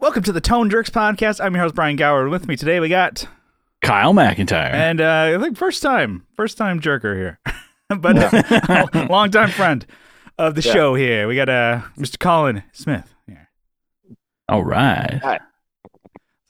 Welcome to the Tone Jerks podcast. I'm your host Brian Gower. With me today we got Kyle McIntyre. and uh, I think first time, first time jerker here, but uh, long time friend of the Yeah. show here. We got uh, Mr. Colin Smith here. All right. Hi.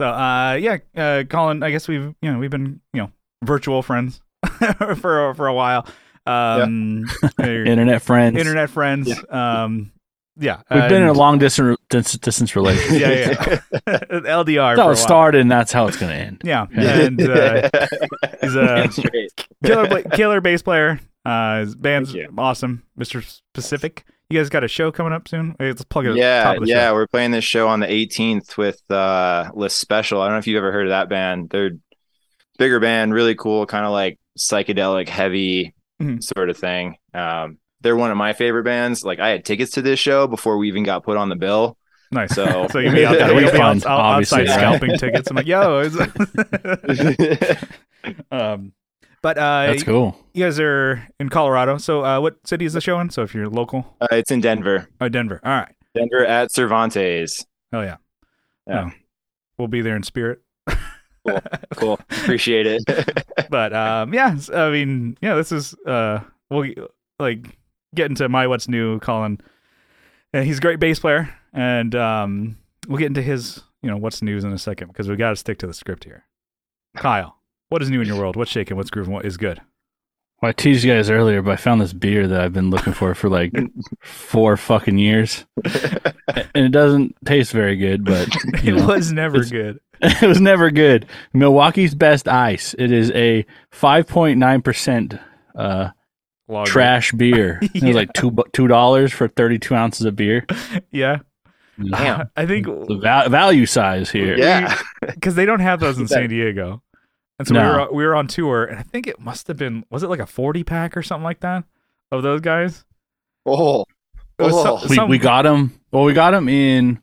So uh, yeah, uh, Colin. I guess we've you know we've been you know virtual friends for for a while. Um, we're Internet friends. internet friends. Um, yeah, We've been in a long distance distance relationship. yeah yeah LDR. That's for a how it started, and that's how it's going to end. Yeah, and uh, he's a killer killer bass player. Uh, his band's awesome, Mr. Specific. You guys got a show coming up soon? Let's plug it. yeah, top of the yeah. show. We're playing this show on the 18th with uh List Special. I don't know if you've ever heard of that band. They're bigger band, really cool, kind of like psychedelic, heavy Mhm. sort of thing. Um, they're one of my favorite bands. Like I had tickets to this show before we even got put on the bill. Nice. So, So you'll be out there, you'll be Refund, out, out- outside obviously, scalping tickets. I'm like, yo. um, but uh, That's cool. you guys are in Colorado. So uh, what city is the show in? So if you're local, uh, it's in Denver. oh, Denver. All right. Denver at Cervantes. Oh yeah. Yeah. Oh, we'll be there in spirit. Cool. Appreciate it. but um, yeah, I mean, yeah, this is uh, we'll like get into my what's new, Colin. And he's a great bass player, and um, we'll get into his you know what's news in a second because we got to stick to the script here. Kyle, what is new in your world? What's shaking? What's grooving? What is good? Well, I teased you guys earlier, but I found this beer that I've been looking for for like four fucking years, and it doesn't taste very good. But you it know, was never good. it was never good. Milwaukee's Best Ice. It is a five point nine percent uh Lager. trash beer. It was like two bu- two dollars for thirty two ounces of beer. Yeah, Damn. I think The val- value size here. Yeah. because they don't have those in San Diego, and so we were we were on tour, and I think it must have been was it like a forty pack or something like that of those guys. Oh. Oh. some- we, some- we got them. Well, we got them in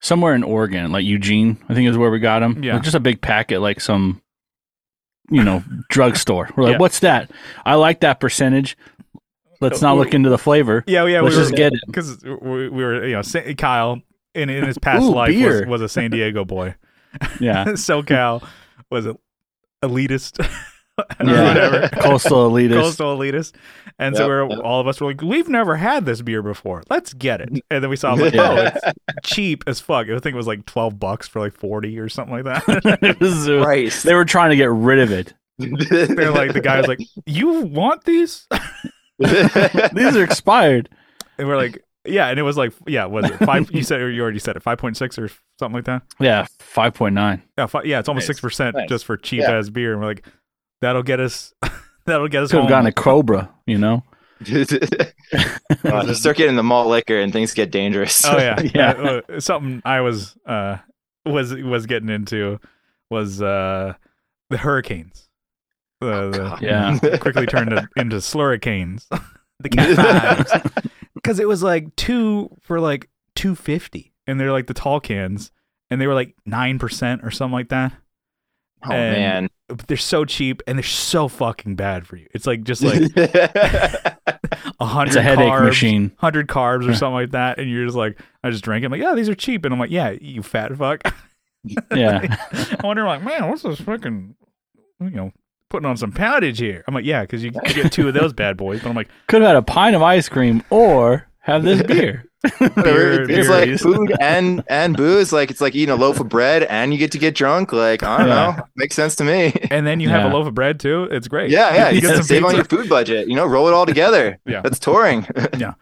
somewhere in Oregon, like Eugene. I think is where we got them. Yeah. just a big packet, like some, you know, drugstore. We're like, Yeah. what's that? I like that percentage. Let's not look into the flavor. Yeah, yeah. Let's we just were, get it. because we, we were, you know, Kyle in in his past Ooh, life was, was a San Diego boy. Yeah, SoCal was it elitist Yeah. whatever. coastal elitist. Coastal elitist, and so we're yep. all of us were like, "We've never had this beer before. Let's get it." And then we saw, like, Yeah. "Oh, it's cheap as fuck." I think it was like twelve bucks for like forty or something like that. It was- it was- Christ. they were trying to get rid of it. They're like, the guy was like, "You want these?" These are expired. And we're like, "Yeah," and it was like, "Yeah, was it five? You said or you already said it, five point six or something like that. Yeah, five point nine. Yeah, fi- yeah, it's almost Nice. six percent Nice. just for cheap Yeah. ass beer, and we're like, that'll get us, that'll get us Could have home. gotten a Cobra. You know. Uh, just start getting the malt liquor and things get dangerous. oh yeah, Yeah. Uh, something I was uh was was getting into was uh the hurricanes. The, the- Yeah. quickly turned into slurricanes. the cat because it was like two for like two fifty, and they're like the tall cans, and they were like nine percent or something like that. Oh And- man. They're so cheap and they're so fucking bad for you. It's like just like a hundred headache carbs, machine. hundred carbs or something like that, and you're just like, I just drank it. I'm like, yeah, these are cheap, and I'm like, yeah, you fat fuck. Yeah. I wonder, like, man, what's this fucking, you know, putting on some poundage here? I'm like, yeah, because you can get two of those bad boys. But I'm like, Could have had a pint of ice cream or have this beer. Beer- it's beer like is- food and and booze. Like it's like eating a loaf of bread and you get to get drunk. Like I don't Yeah. know, makes sense to me. and then you have a loaf of bread too. It's great. Yeah, yeah. You You get get some save on your food budget. You know, roll it all together. Yeah. that's touring. Yeah.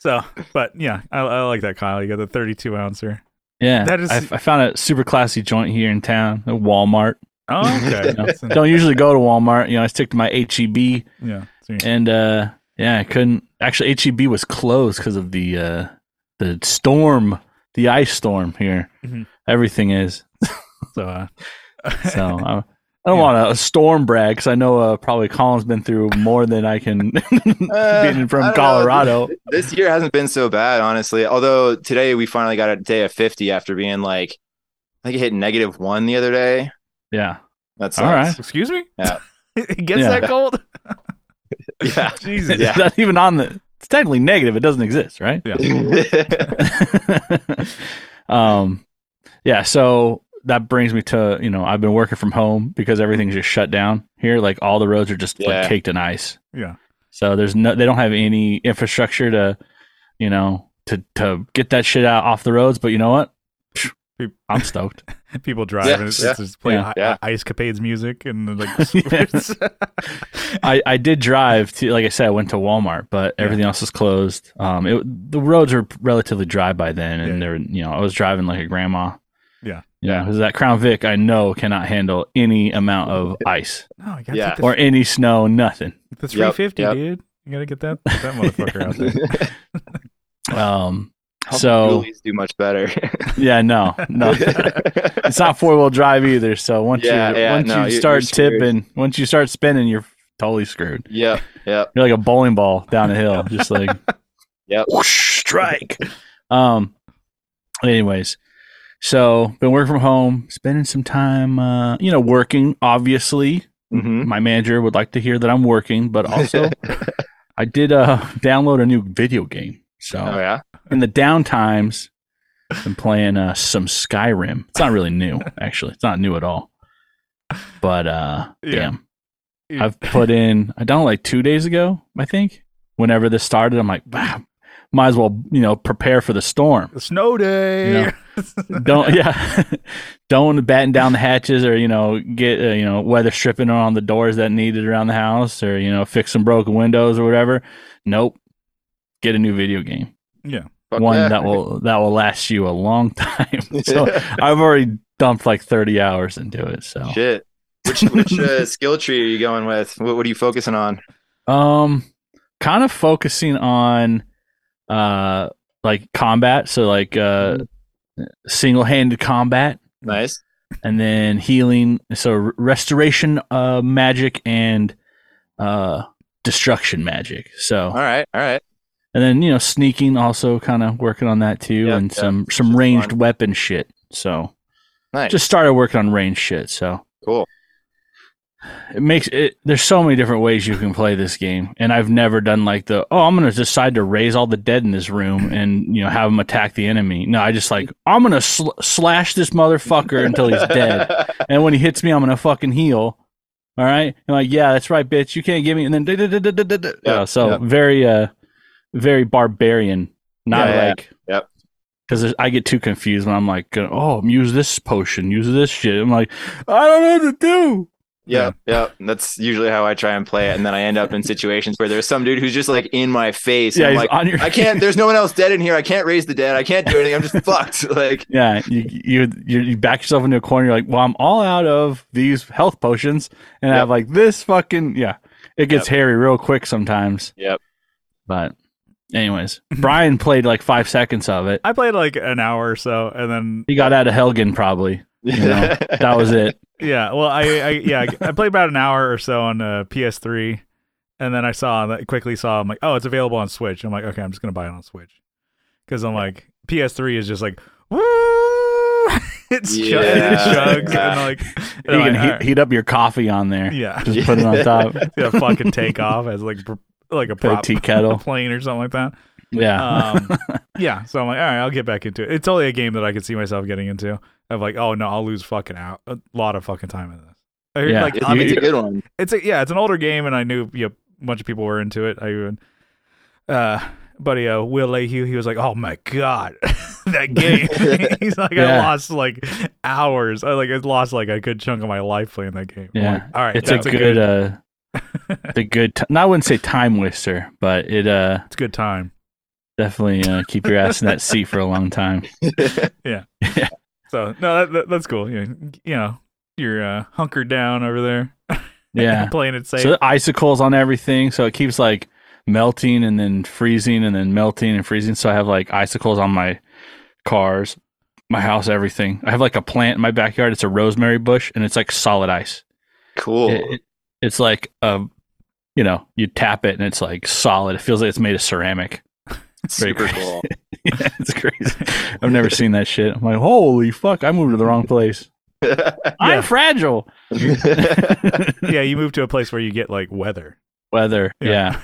So, but yeah, I, I like that, Kyle. You got the 32 ouncer. Yeah, That is- I, I found a super classy joint here in town, a Walmart. Oh, okay. You know, don't usually go to Walmart. You know, I stick to my HEB, yeah. So and uh, yeah, I couldn't. Actually, HEB was closed because of the uh, the storm, the ice storm here. Mhm. Everything is. So, uh, So I, I don't Yeah. want to storm brag because I know uh, probably Colin's been through more than I can Uh, being from don't know. Colorado. This year hasn't been so bad, honestly. Although today we finally got a day of 50 after being like, I think it hit negative one the other day. Yeah. That's All right. excuse me? Yeah. it gets Yeah. that cold? Yeah. Jesus. Yeah. It's not even on the. It's technically negative. It doesn't exist, right? Yeah. um, yeah, so that brings me to you know I've been working from home because everything's just shut down here. Like all the roads are just Yeah. like caked in ice. Yeah. So there's no they don't have any infrastructure to you know to to get that shit out off the roads. But you know what? Peop- I'm stoked. People drive Yeah, and it's, yeah, it's just playing yeah, I- yeah. Ice Capades music and like I, I did drive to like I said I went to Walmart, but Yeah. everything else was closed. Um, it, the roads were relatively dry by then, and Yeah. they were you know I was driving like a grandma. Yeah. Yeah, because that Crown Vic I know cannot handle any amount of ice no, you gotta Yeah. or any snow, nothing. the Yep, 350, yep. dude. You gotta get that that motherfucker out there. Um, So- do much better. yeah, no, no, it's not four wheel drive either. So once Yeah, you yeah, once no, you start tipping, once you start spinning, you're totally screwed. Yeah, yeah. You're like a bowling ball down a hill, just like whoosh, strike. Um. Anyways, so been working from home, spending some time, uh, you know, working. Obviously, hmm my manager would like to hear that I'm working, but also I did uh download a new video game. So oh yeah. In the downtimes, been playing uh some Skyrim. It's not really new, actually. It's not new at all. But uh, Yeah. damn. Yeah. I've put in I downloaded like two days ago, I think. Whenever this started, I'm like, might as well, you know, prepare for the storm. The snow day. Don't yeah, don't batten down the hatches or you know get uh, you know weather stripping on the doors that needed around the house or you know fix some broken windows or whatever. Nope, get a new video game, yeah. Fuck one yeah. that will that will last you a long time. so I've already dumped like 30 hours into it. So Shit. Which which uh, skill tree are you going with? What, what are you focusing on? Um, kind of focusing on, uh, like combat. So like uh, single handed combat, Nice. and then healing. So restoration, uh, magic and uh, destruction magic. So All right. All right. And then you know sneaking, also kind of working on that too, Yep, and yep. some some is ranged fun. weapon shit. So Nice. just started working on ranged shit. So cool. it makes it there's so many different ways you can play this game and i've never done like the oh i'm gonna decide to raise all the dead in this room and you know have them attack the enemy no i just like i'm gonna sl- slash this motherfucker until he's dead and when he hits me i'm gonna fucking heal all right and like yeah that's right bitch you can't give me and then. Yeah, so very uh very barbarian not Yeah, yeah, like yep. because I get too confused when I'm like, oh, use this potion, use this shit. I'm like, I don't know what to do. Yeah, yeah. That's usually how I try and play it, and then I end up in situations where there's some dude who's just like in my face. and Yeah, I'm he's like, on your. I can't. There's no one else dead in here. I can't raise the dead. I can't do anything. I'm just fucked. Like, Yeah, you, you you you back yourself into a corner. You're like, well, I'm all out of these health potions, and I have like this fucking yeah. It gets Yep. hairy real quick sometimes. Yep. But, anyways, Brian played like five seconds of it. I played like an hour or so, and then He got out of Helgen probably. You know, that was it. yeah, well, I, I yeah, I played about an hour or so on uh, PS3, and then I saw that quickly saw I'm like, oh, it's available on Switch. I'm like, okay, I'm just gonna buy it on Switch because I'm like, PS3 is just like, woo, it's chug- Yeah. it chugs Yeah. and like, You I'm can like, heat, alright. heat up your coffee on there. yeah, Just put it on top. yeah, fucking take off as like pr- like a Put a prop tea kettle. plane or something like that. Yeah. Um, yeah, so I'm like, all right, I'll get back into it. It's only a game that I could see myself getting into. Of like, oh no, I'll lose fucking out a lot of fucking time in this. I, Yeah. like, It's, I mean, it's a good one. it's a yeah, it's an older game, and I knew you know, a bunch of people were into it. I even, uh, buddy, uh, Will Lehue, he was like, "Oh my god, that game!" He's like, "I lost like hours. I like I lost like a good chunk of my life playing that game." Yeah. like, all right, it's a that's good, uh the good t- no, I wouldn't say time waster, but it uh it's good time. definitely uh, keep your ass in that seat for a long time. Yeah. So no, that, that, that's cool. You know, you know, you're uh, hunkered down over there, Yeah. playing it safe. So the icicles on everything, so it keeps like melting and then freezing and then melting and freezing. So I have like icicles on my cars, my house, everything. I have like a plant in my backyard. It's a rosemary bush and it's like solid ice. Cool. It- it- it's like a, you know, you tap it and it's like solid. It feels like it's made of ceramic. very Super crazy. cool. yeah, it's crazy. I've never seen that shit. I'm like, holy fuck! I moved to the wrong place. I'm fragile. yeah, you move to a place where you get like weather. Weather, Yeah. yeah.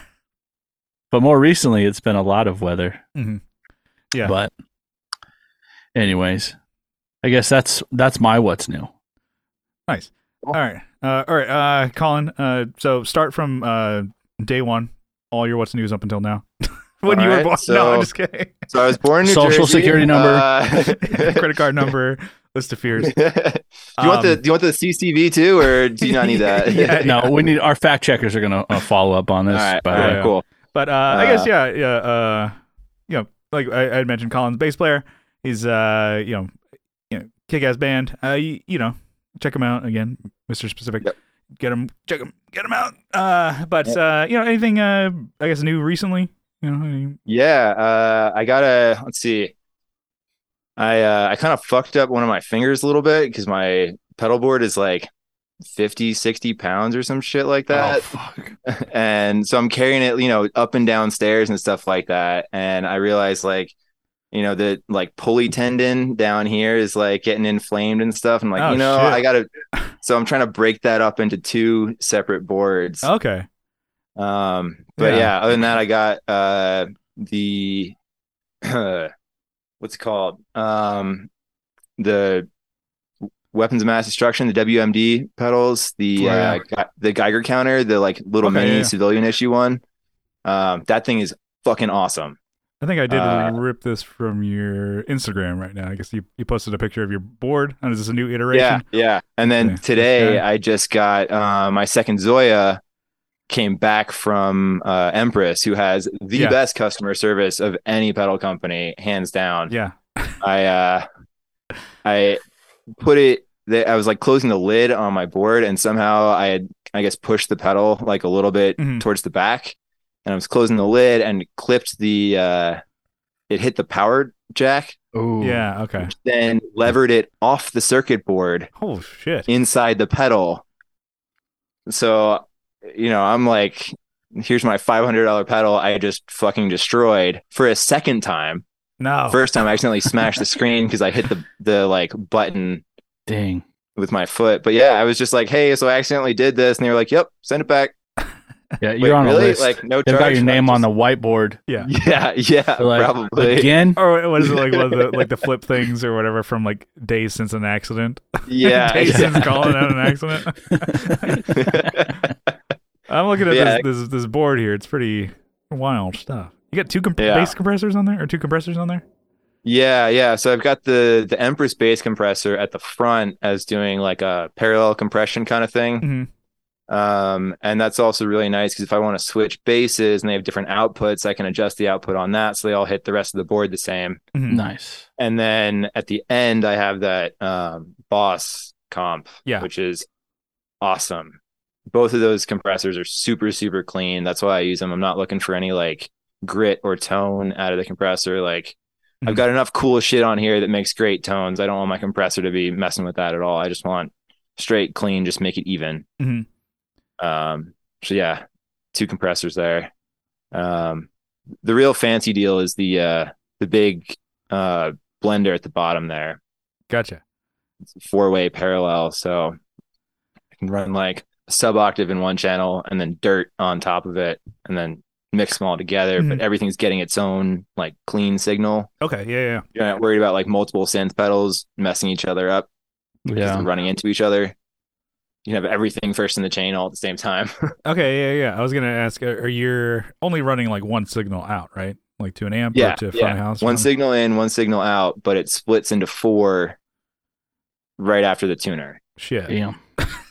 But more recently, it's been a lot of weather. Mhm. Yeah. But, anyways, I guess that's that's my what's new. Nice. All right. Uh, all right. Uh, Colin. Uh, so start from uh, day one. All your what's news up until now. when All you were right, born. no, I'm just kidding. So I was born in New Social Jersey. security number. Uh, Credit card number, list of fears. do you want the Um, Do you want the CCV too, or do you not need that? Yeah, No, we need our fact checkers are gonna uh, follow up on this. All right. by All the Cool. But uh, I guess yeah, yeah. Uh, you know, like I, I had mentioned, Colin's bass player. He's uh, you know, you know, kick-ass band. Uh, you, you know, check him out again, Mister Specific. Yep. Get him, check him, get him out. Uh, but uh, you know, anything uh, I guess new recently. You know, any- Yeah, uh, I gotta let's see. I uh, I kind of fucked up one of my fingers a little bit because my pedal board is like 50, 60 pounds or some shit like Oh, that. fuck. and so I'm carrying it, you know, up and down stairs and stuff like that. And I realized like, you know, the like pulley tendon down here is like getting inflamed and stuff. I'm like, Oh, you know, shit. I gotta so I'm trying to break that up into two separate boards. okay. Um, but Yeah. yeah. other than that, I got uh the what's it called? Um, the weapons of mass destruction, the WMD pedals, the yeah. uh, the Geiger counter, the like little Okay, mini yeah. civilian issue one. Um, that thing is fucking awesome. I think I did Uh, rip this from your Instagram right now. I guess you, you posted a picture of your board. And is this a new iteration? Yeah, yeah. And then Okay. today Okay. I just got uh, my second Zoia came back from uh, Empress, who has the Yeah. best customer service of any pedal company, hands down. Yeah. I uh, I put it. That I was like closing the lid on my board, and somehow I had, I guess, pushed the pedal like a little bit Mhm. towards the back, and I was closing the lid and clipped the. Uh, it hit the power jack, Oh Yeah. Okay. then levered it off the circuit board Oh shit. inside the pedal. So, you know, I'm like, here's my $500 pedal I just fucking destroyed for a second time. No. First time I accidentally smashed the screen because I hit the the like button Dang. with my foot. But yeah, I was just like, hey, so I accidentally did this, and they were like, yep, send it back. Yeah, you're on really? a list. Like no They've got your name Like, on the whiteboard. yeah. Yeah, yeah, like, probably. Again? Or what is it like? One of the like the flip things or whatever from like days since an accident. Yeah, days yeah. since calling out an accident. I'm looking at Yeah. this, this this board here. It's pretty wild stuff. You got two comp- Yeah. bass compressors on there, or two compressors on there? Yeah, yeah. So I've got the the Empress bass compressor at the front as doing like a parallel compression kind of thing. hmm Um, and that's also really nice because if I want to switch bases and they have different outputs, I can adjust the output on that so they all hit the rest of the board the same. hmm Nice. And then at the end, I have that um, Boss comp, Yeah. which is awesome. Both of those compressors are super, super clean. That's why I use them. I'm not looking for any like grit or tone out of the compressor. Like Mhm. I've got enough cool shit on here that makes great tones. I don't want my compressor to be messing with that at all. I just want straight, clean, just make it even. Mhm. Um, so yeah, two compressors there. Um, the real fancy deal is the uh, the big uh, blender at the bottom there Gotcha. four way parallel. So I can run like a sub octave in one channel and then dirt on top of it and then mix them all together. But Mhm. everything's getting its own like clean signal. Okay. Yeah. Yeah. You're not worried about like multiple synth pedals messing each other up Yeah. running into each other. You have everything first in the chain all at the same time. Okay. Yeah. Yeah. I was gonna ask, are are you only running like one signal out, right? Like to an amp Yeah, or to a front yeah. house? one something? signal in, one signal out, but it splits into four right after the tuner. Shit. Damn.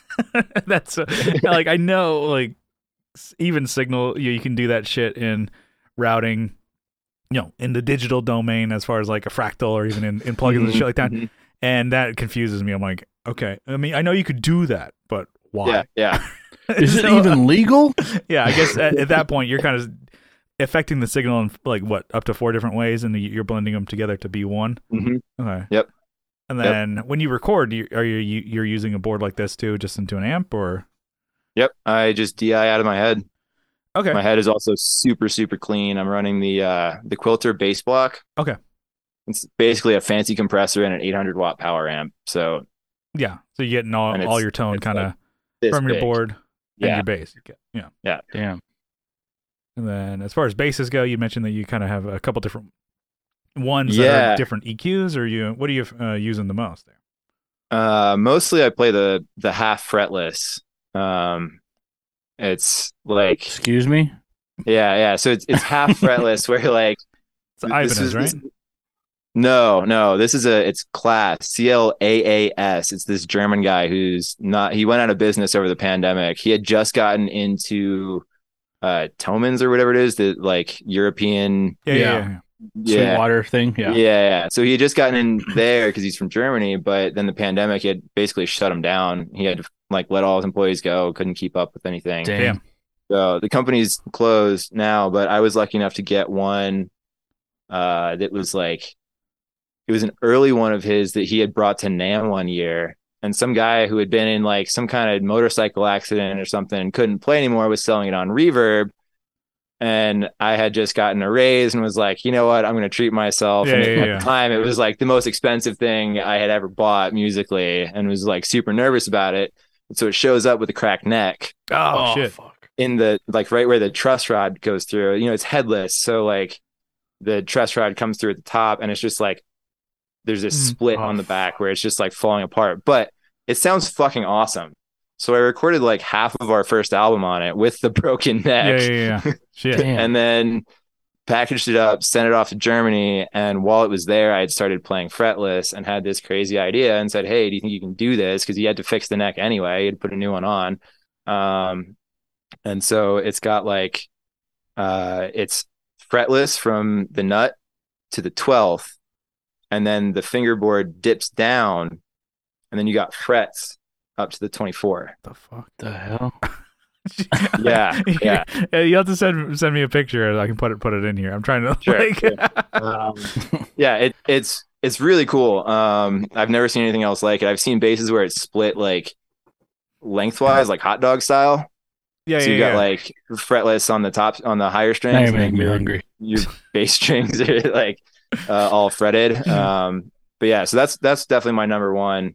That's uh, like I know like even signal you, you can do that shit in routing you know in the digital domain as far as like a fractal or even in, in plugins and shit like that and that confuses me I'm like okay I mean I know you could do that but why Yeah, yeah. Is it even legal? yeah I guess at, at that point you're kind of affecting the signal in like what up to four different ways and you're blending them together to be one Mhm. okay Yep. and Yep. then when you record you, are you you- you're using a board like this too just into an amp or Yep. I just DI out of my head. okay My head is also super, super clean. I'm running the uh the Quilter bass block. Okay. It's basically a fancy compressor and an 800 watt power amp. So Yeah, so you're getting all, all your tone kind of like from your big. board and Yeah. your bass. Yeah. Yeah. Damn. And then as far as bases go, you mentioned that you kind of have a couple different ones that Yeah. are different EQs, or you what are you uh, using the most there? Uh, mostly I play the the half fretless. Um, it's like Excuse me. yeah, yeah. So it's it's half fretless where like It's this Ibanez, is- right? this- no, no. This is a it's Claas C L A A S. It's this German guy who's not. He went out of business over the pandemic. He had just gotten into uh Thomann's or whatever it is, the like European. yeah, yeah, yeah. yeah, yeah. Yeah, thing. Yeah. yeah, yeah. So he had just gotten in there because he's from Germany, but then the pandemic had basically shut him down. He had to like let all his employees go, couldn't keep up with anything. Damn. Damn. So the company's closed now, but I was lucky enough to get one uh that was like it was an early one of his that he had brought to NAMM one year. And some guy who had been in like some kind of motorcycle accident or something and couldn't play anymore was selling it on reverb. And I had just gotten a raise and was like, you know what, I'm gonna treat myself. Yeah, and yeah, at yeah. the time it was like the most expensive thing I had ever bought musically and was like super nervous about it. So it shows up with a cracked neck oh, oh, shit. fuck. in the like right where the truss rod goes through. You know, it's headless, so like the truss rod comes through at the top, and it's just like there's this Mm. split on the back where it's just like falling apart. But it sounds fucking awesome. So I recorded like half of our first album on it with the broken neck, yeah, yeah. yeah. Shit. And then packaged it up, sent it off to Germany. And while it was there, I had started playing fretless and had this crazy idea and said, Hey, do you think you can do this? Because he had to fix the neck anyway. He had to put a new one on. Um, and so it's got like, uh, it's fretless from the nut to the 12th. And then the fingerboard dips down. And then you got frets up to the 24. the fuck? The hell? Yeah. Yeah. Yeah, you have to send send me a picture. I can put it put it in here. I'm trying to Sure, like. sure. um, yeah, it, it's it's really cool. Um, I've never seen anything else like it. I've seen bases where it's split like lengthwise, like hot dog style. yeah, so yeah, you got yeah. like fretless on the top on the higher Now strings, you're making me hungry. your bass strings are like uh, all fretted. Um, but yeah, so that's that's definitely my number one.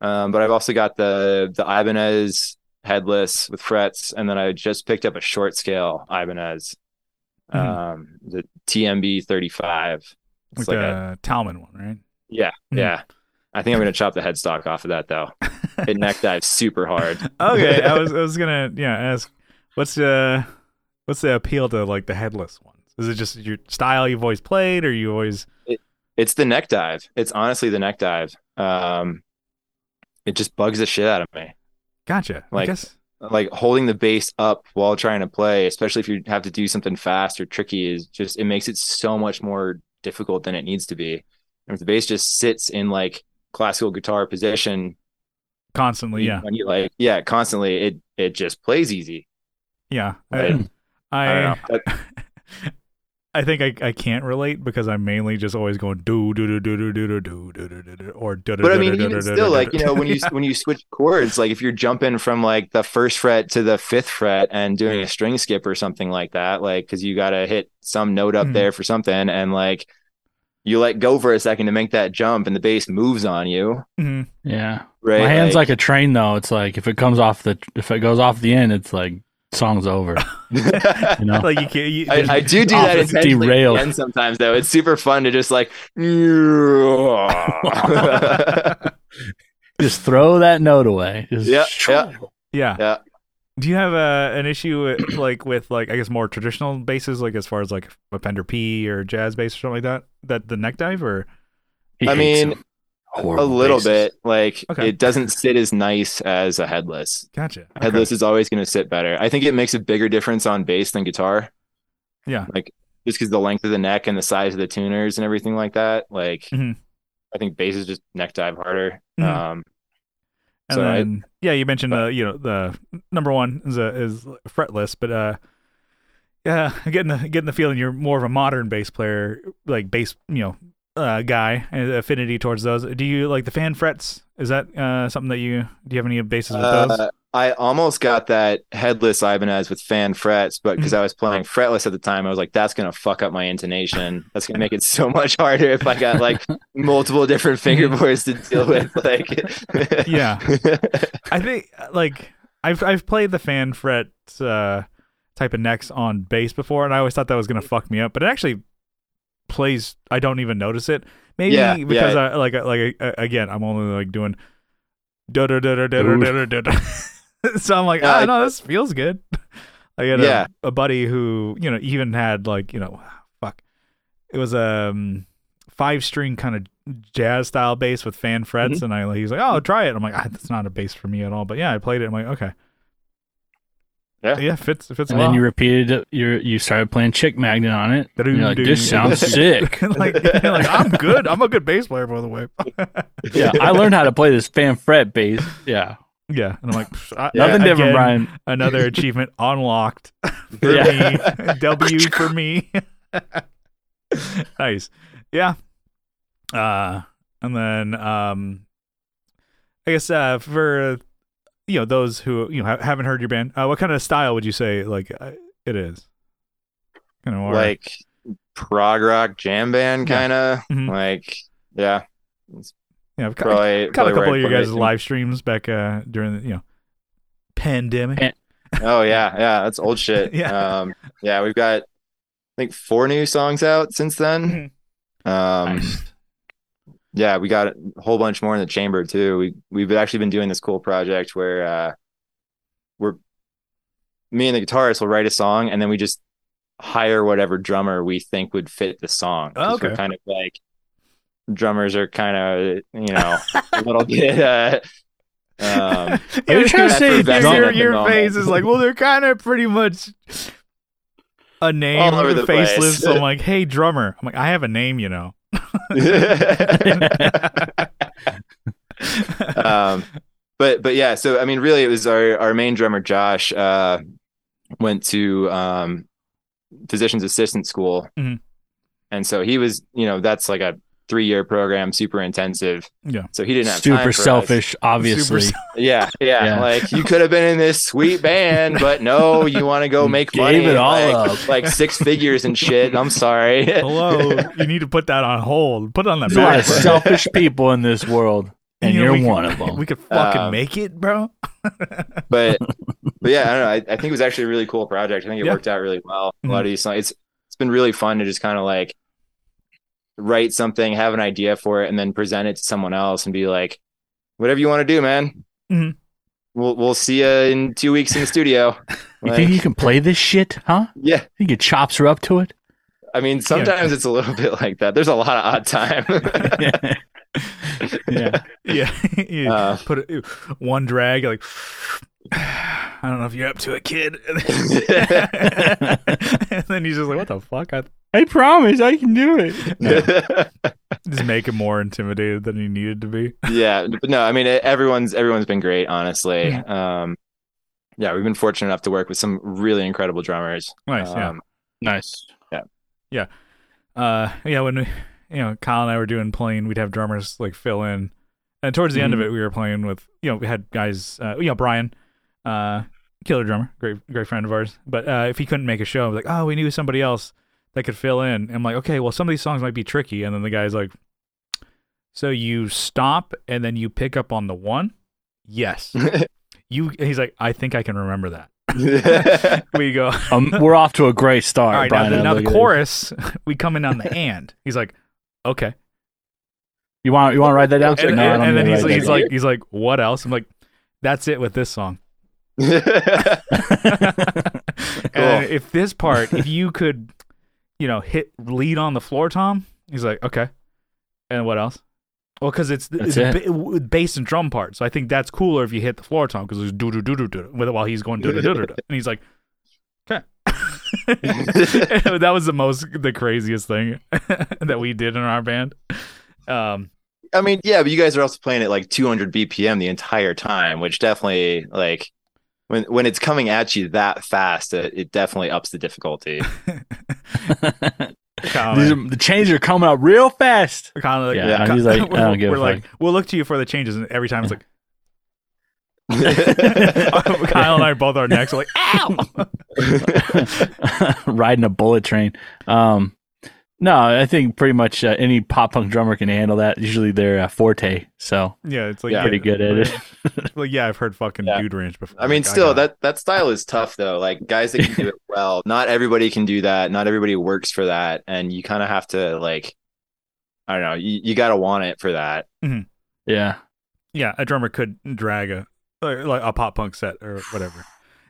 Um, but I've also got the the Ibanez headless with frets, and then I just picked up a short scale Ibanez, Mhm. um, the TMB thirty five. like It's like a the Talman one, right? yeah, Mhm. yeah. I think I'm gonna chop the headstock off of that though. It neck dives super hard. okay, I was I was gonna yeah ask what's the what's the appeal to like the headless ones? Is it just your style you've always played, or you always? It's the neck dive. It's honestly the neck dive. Um, it just bugs the shit out of me. Gotcha. I Like- Like holding the bass up while trying to play, especially if you have to do something fast or tricky, is just it makes it so much more difficult than it needs to be. And if the bass just sits in like classical guitar position, constantly, yeah, when you like yeah, constantly, it it just plays easy. yeah. I I know. That- I think I, I can't relate because I'm mainly just always going do do do do do do do do do do do do or do but I mean, even still, like you know, when you when you switch chords, like if you're jumping from like the first fret to the fifth fret and doing a string skip or something like that, like because you got to hit some note up Mhm. there for something, and like you let go for a second to make that jump, and the bass moves on you, Mhm. Yeah. right? My hand's like, a train though. It's like if it comes off the if it goes off the end, it's like song's over. You know. like you can't. You, I, I do do that it's intentionally at the derailed. end sometimes though. It's super fun to just like Just throw that note away. Just Yeah, yeah. yeah. yeah. Do you have uh, an issue with, like with like I guess more traditional basses, like as far as like a Fender P or jazz bass or something like that? That the neck dive or He I mean, them. A little basses. bit like Okay. it doesn't sit as nice as a headless. gotcha. Okay. Headless is always going to sit better. I think it makes a bigger difference on bass than guitar. Yeah. Like just because the length of the neck and the size of the tuners and everything like that. Like Mhm. I think bass is just neck dive harder. Mhm. Um, And So I- yeah, you mentioned uh, you know the number one is a, is fretless, but uh, yeah, I'm getting the getting the feeling you're more of a modern bass player, like bass you know uh, guy, affinity towards those. Do you like the fan frets? Is that uh, something that you do? You have any bases with those? uh, I almost got that headless Ibanez with fan frets, but because I was playing fretless at the time, I was like, that's going to fuck up my intonation. That's going to make it so much harder if I got like multiple different fingerboards to deal with. Like, Yeah. I think uh, like I've I've played the fan fret uh, type of necks on bass before, and I always thought that was gonna fuck me up, but it actually plays. I don't even notice it. Maybe Yeah, because yeah. I like like again, I'm only like doing da da da da da da da da da. So I'm like, Yeah, oh I- no, this feels good. I had Yeah. a, a buddy who you know even had like you know, fuck, it was a um, five string kind of jazz style bass with fan frets, and I he was like, oh, try it. I'm like, ah, that's not a bass for me at all. But yeah, I played it. I'm like, okay, Yeah. yeah, fits fits And well. then you repeated it. You you started playing Chick Magnet on it. And you're like, this sounds sick. like, like, I'm good. I'm a good bass player, by the way. Yeah, I learned how to play this fan fret bass. Yeah, yeah, and I'm like, psh, I- nothing again, different, Brian. Another achievement unlocked for Yeah. me. W for me. nice. Yeah. Uh, and then um, I guess uh, for you know those who you know ha- haven't heard your band, uh, what kind of style would you say like uh, it is? Kind of more like prog rock jam band kind of Mhm. like yeah Yeah, know, ca- probably, caught a couple right of your guys' place. live streams back uh, during the you know pandemic. Pan- oh yeah yeah that's old shit Yeah. um yeah we've got i think four new songs out since then Mm-hmm. um Nice. Yeah we got a whole bunch more in the chamber too we we've actually been doing this cool project where uh we're me and the guitarist will write a song and then we just hire whatever drummer we think would fit the song 'Cause Okay. kind of like drummers are kind of you know a little bit uh um Are trying to say your, your, at the your moment? face is like, well, they're kind of pretty much a name All over the place. So I'm like, hey, drummer. I'm like, I have a name, you know. Um but but yeah so i mean really it was our our main drummer josh uh went to um physician's assistant school Mhm. and so he was you know that's like a three year program super intensive Yeah. so he didn't have time Super for us. selfish, obviously. Super yeah, yeah Yeah. like you could have been in this sweet band but no you want to go make gave money it all like, up. like six figures and shit i'm sorry Hello. you need to put that on hold. Put it on the There's a lot back. of selfish people in this world, and You know, you're we could- one of them. We could fucking Um, make it, bro. but but yeah, I don't know. I, I think it was actually a really cool project. I think it Yeah. worked out really well. A Mhm. lot of these songs, it's it's been really fun to just kind of like write something, have an idea for it, and then present it to someone else and be like, whatever you want to do, man. Mhm. We'll we'll see you in two weeks in the studio. You Like, think you can play this shit, huh? yeah, Think your chops are up to it? I mean, sometimes it's a little bit like that. There's a lot of odd time. yeah. Yeah. you Uh, put it, one drag, like, I don't know if you're up to it, kid. and then he's just like, what the fuck? I I promise I can do it. just make him more intimidated than he needed to be. yeah, no, I mean, everyone's everyone's been great, honestly. Mhm. Um, yeah, we've been fortunate enough to work with some really incredible drummers. Nice. Yeah. Um, Nice. uh yeah when we you know kyle and i were doing playing we'd have drummers like fill in and towards the end of Mhm. it we were playing with you know we had guys uh you know brian uh killer drummer great great friend of ours but uh if he couldn't make a show I was like oh we knew somebody else that could fill in i'm like okay well some of these songs might be tricky and then the guy's like so you stop and then you pick up on the one yes you he's like i think i can remember that we go Um, we're off to a great start. all right now Brian. the, now the Look at this. chorus we come in on the and he's like okay You want you want to write that down? and, No, I and- don't and then he's, he's like he's like what else i'm like that's it with this song down. and if this part if you could you know hit lead on the floor tom? He's like okay. And what else? Well because it's, it's That's ba- bass and drum part so i think that's cooler if you hit the floor tom because it's do do do do do with it while he's going do do do do and he's like okay. That was the most the craziest thing that we did in our band. Um I mean, yeah, but you guys are also playing at like 200 BPM the entire time, which definitely like when when it's coming at you that fast, it, it definitely ups the difficulty. These are- the changes are coming up real fast. I- kind of like Yeah, Ky- he's like, I we're, don't give we're like fuck. we'll look to you for the changes and every time it's like Kyle and I both our necks are like ow Riding a bullet train. Um, No, I think pretty much uh, any pop punk drummer can handle that. Usually they're uh, forte, so Yeah, it's like Yeah. pretty good at it. Like yeah, I've heard fucking Yeah. Dude Ranch before. I mean, Like, still got it. that that style is tough though. Like guys that can do it well, not everybody can do that. Not everybody works for that, and you kind of have to like, I don't know, you, you got to want it for that. yeah, yeah, a drummer could drag a like like a pop punk set or whatever.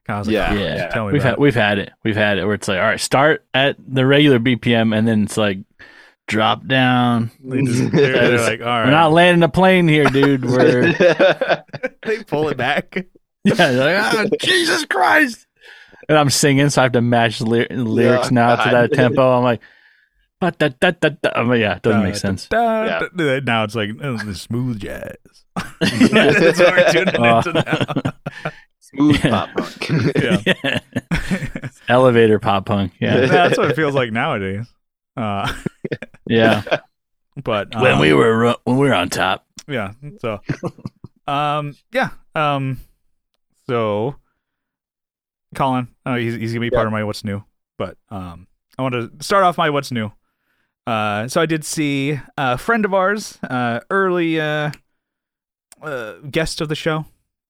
I was like, Yeah, "Oh, yeah. Tell me we've about had we've had it. We've had it where it's like, all right, start at the regular BPM, and then it's like drop down. They just, they're, they're like, all We're not landing a plane here, dude. We're they pull it back. yeah, like, "Ah, Jesus Christ. And I'm singing, so I have to match the ly- lyrics Yeah, now to that tempo. I'm like, but that that that. that. I'm like, yeah, it doesn't make Da, sense. da, Yeah. da, da. Now it's like oh, the smooth jazz. That's what we're tuning Oh. into now. Smooth Yeah. pop punk. Yeah. Elevator pop punk. Yeah, That's what it feels like nowadays. Uh, yeah. but when um, we were when we were on top. yeah so um yeah um so colin uh, he's, he's gonna be part of my what's new but um i want to start off my what's new uh so i did see a friend of ours uh early uh, uh guest of the show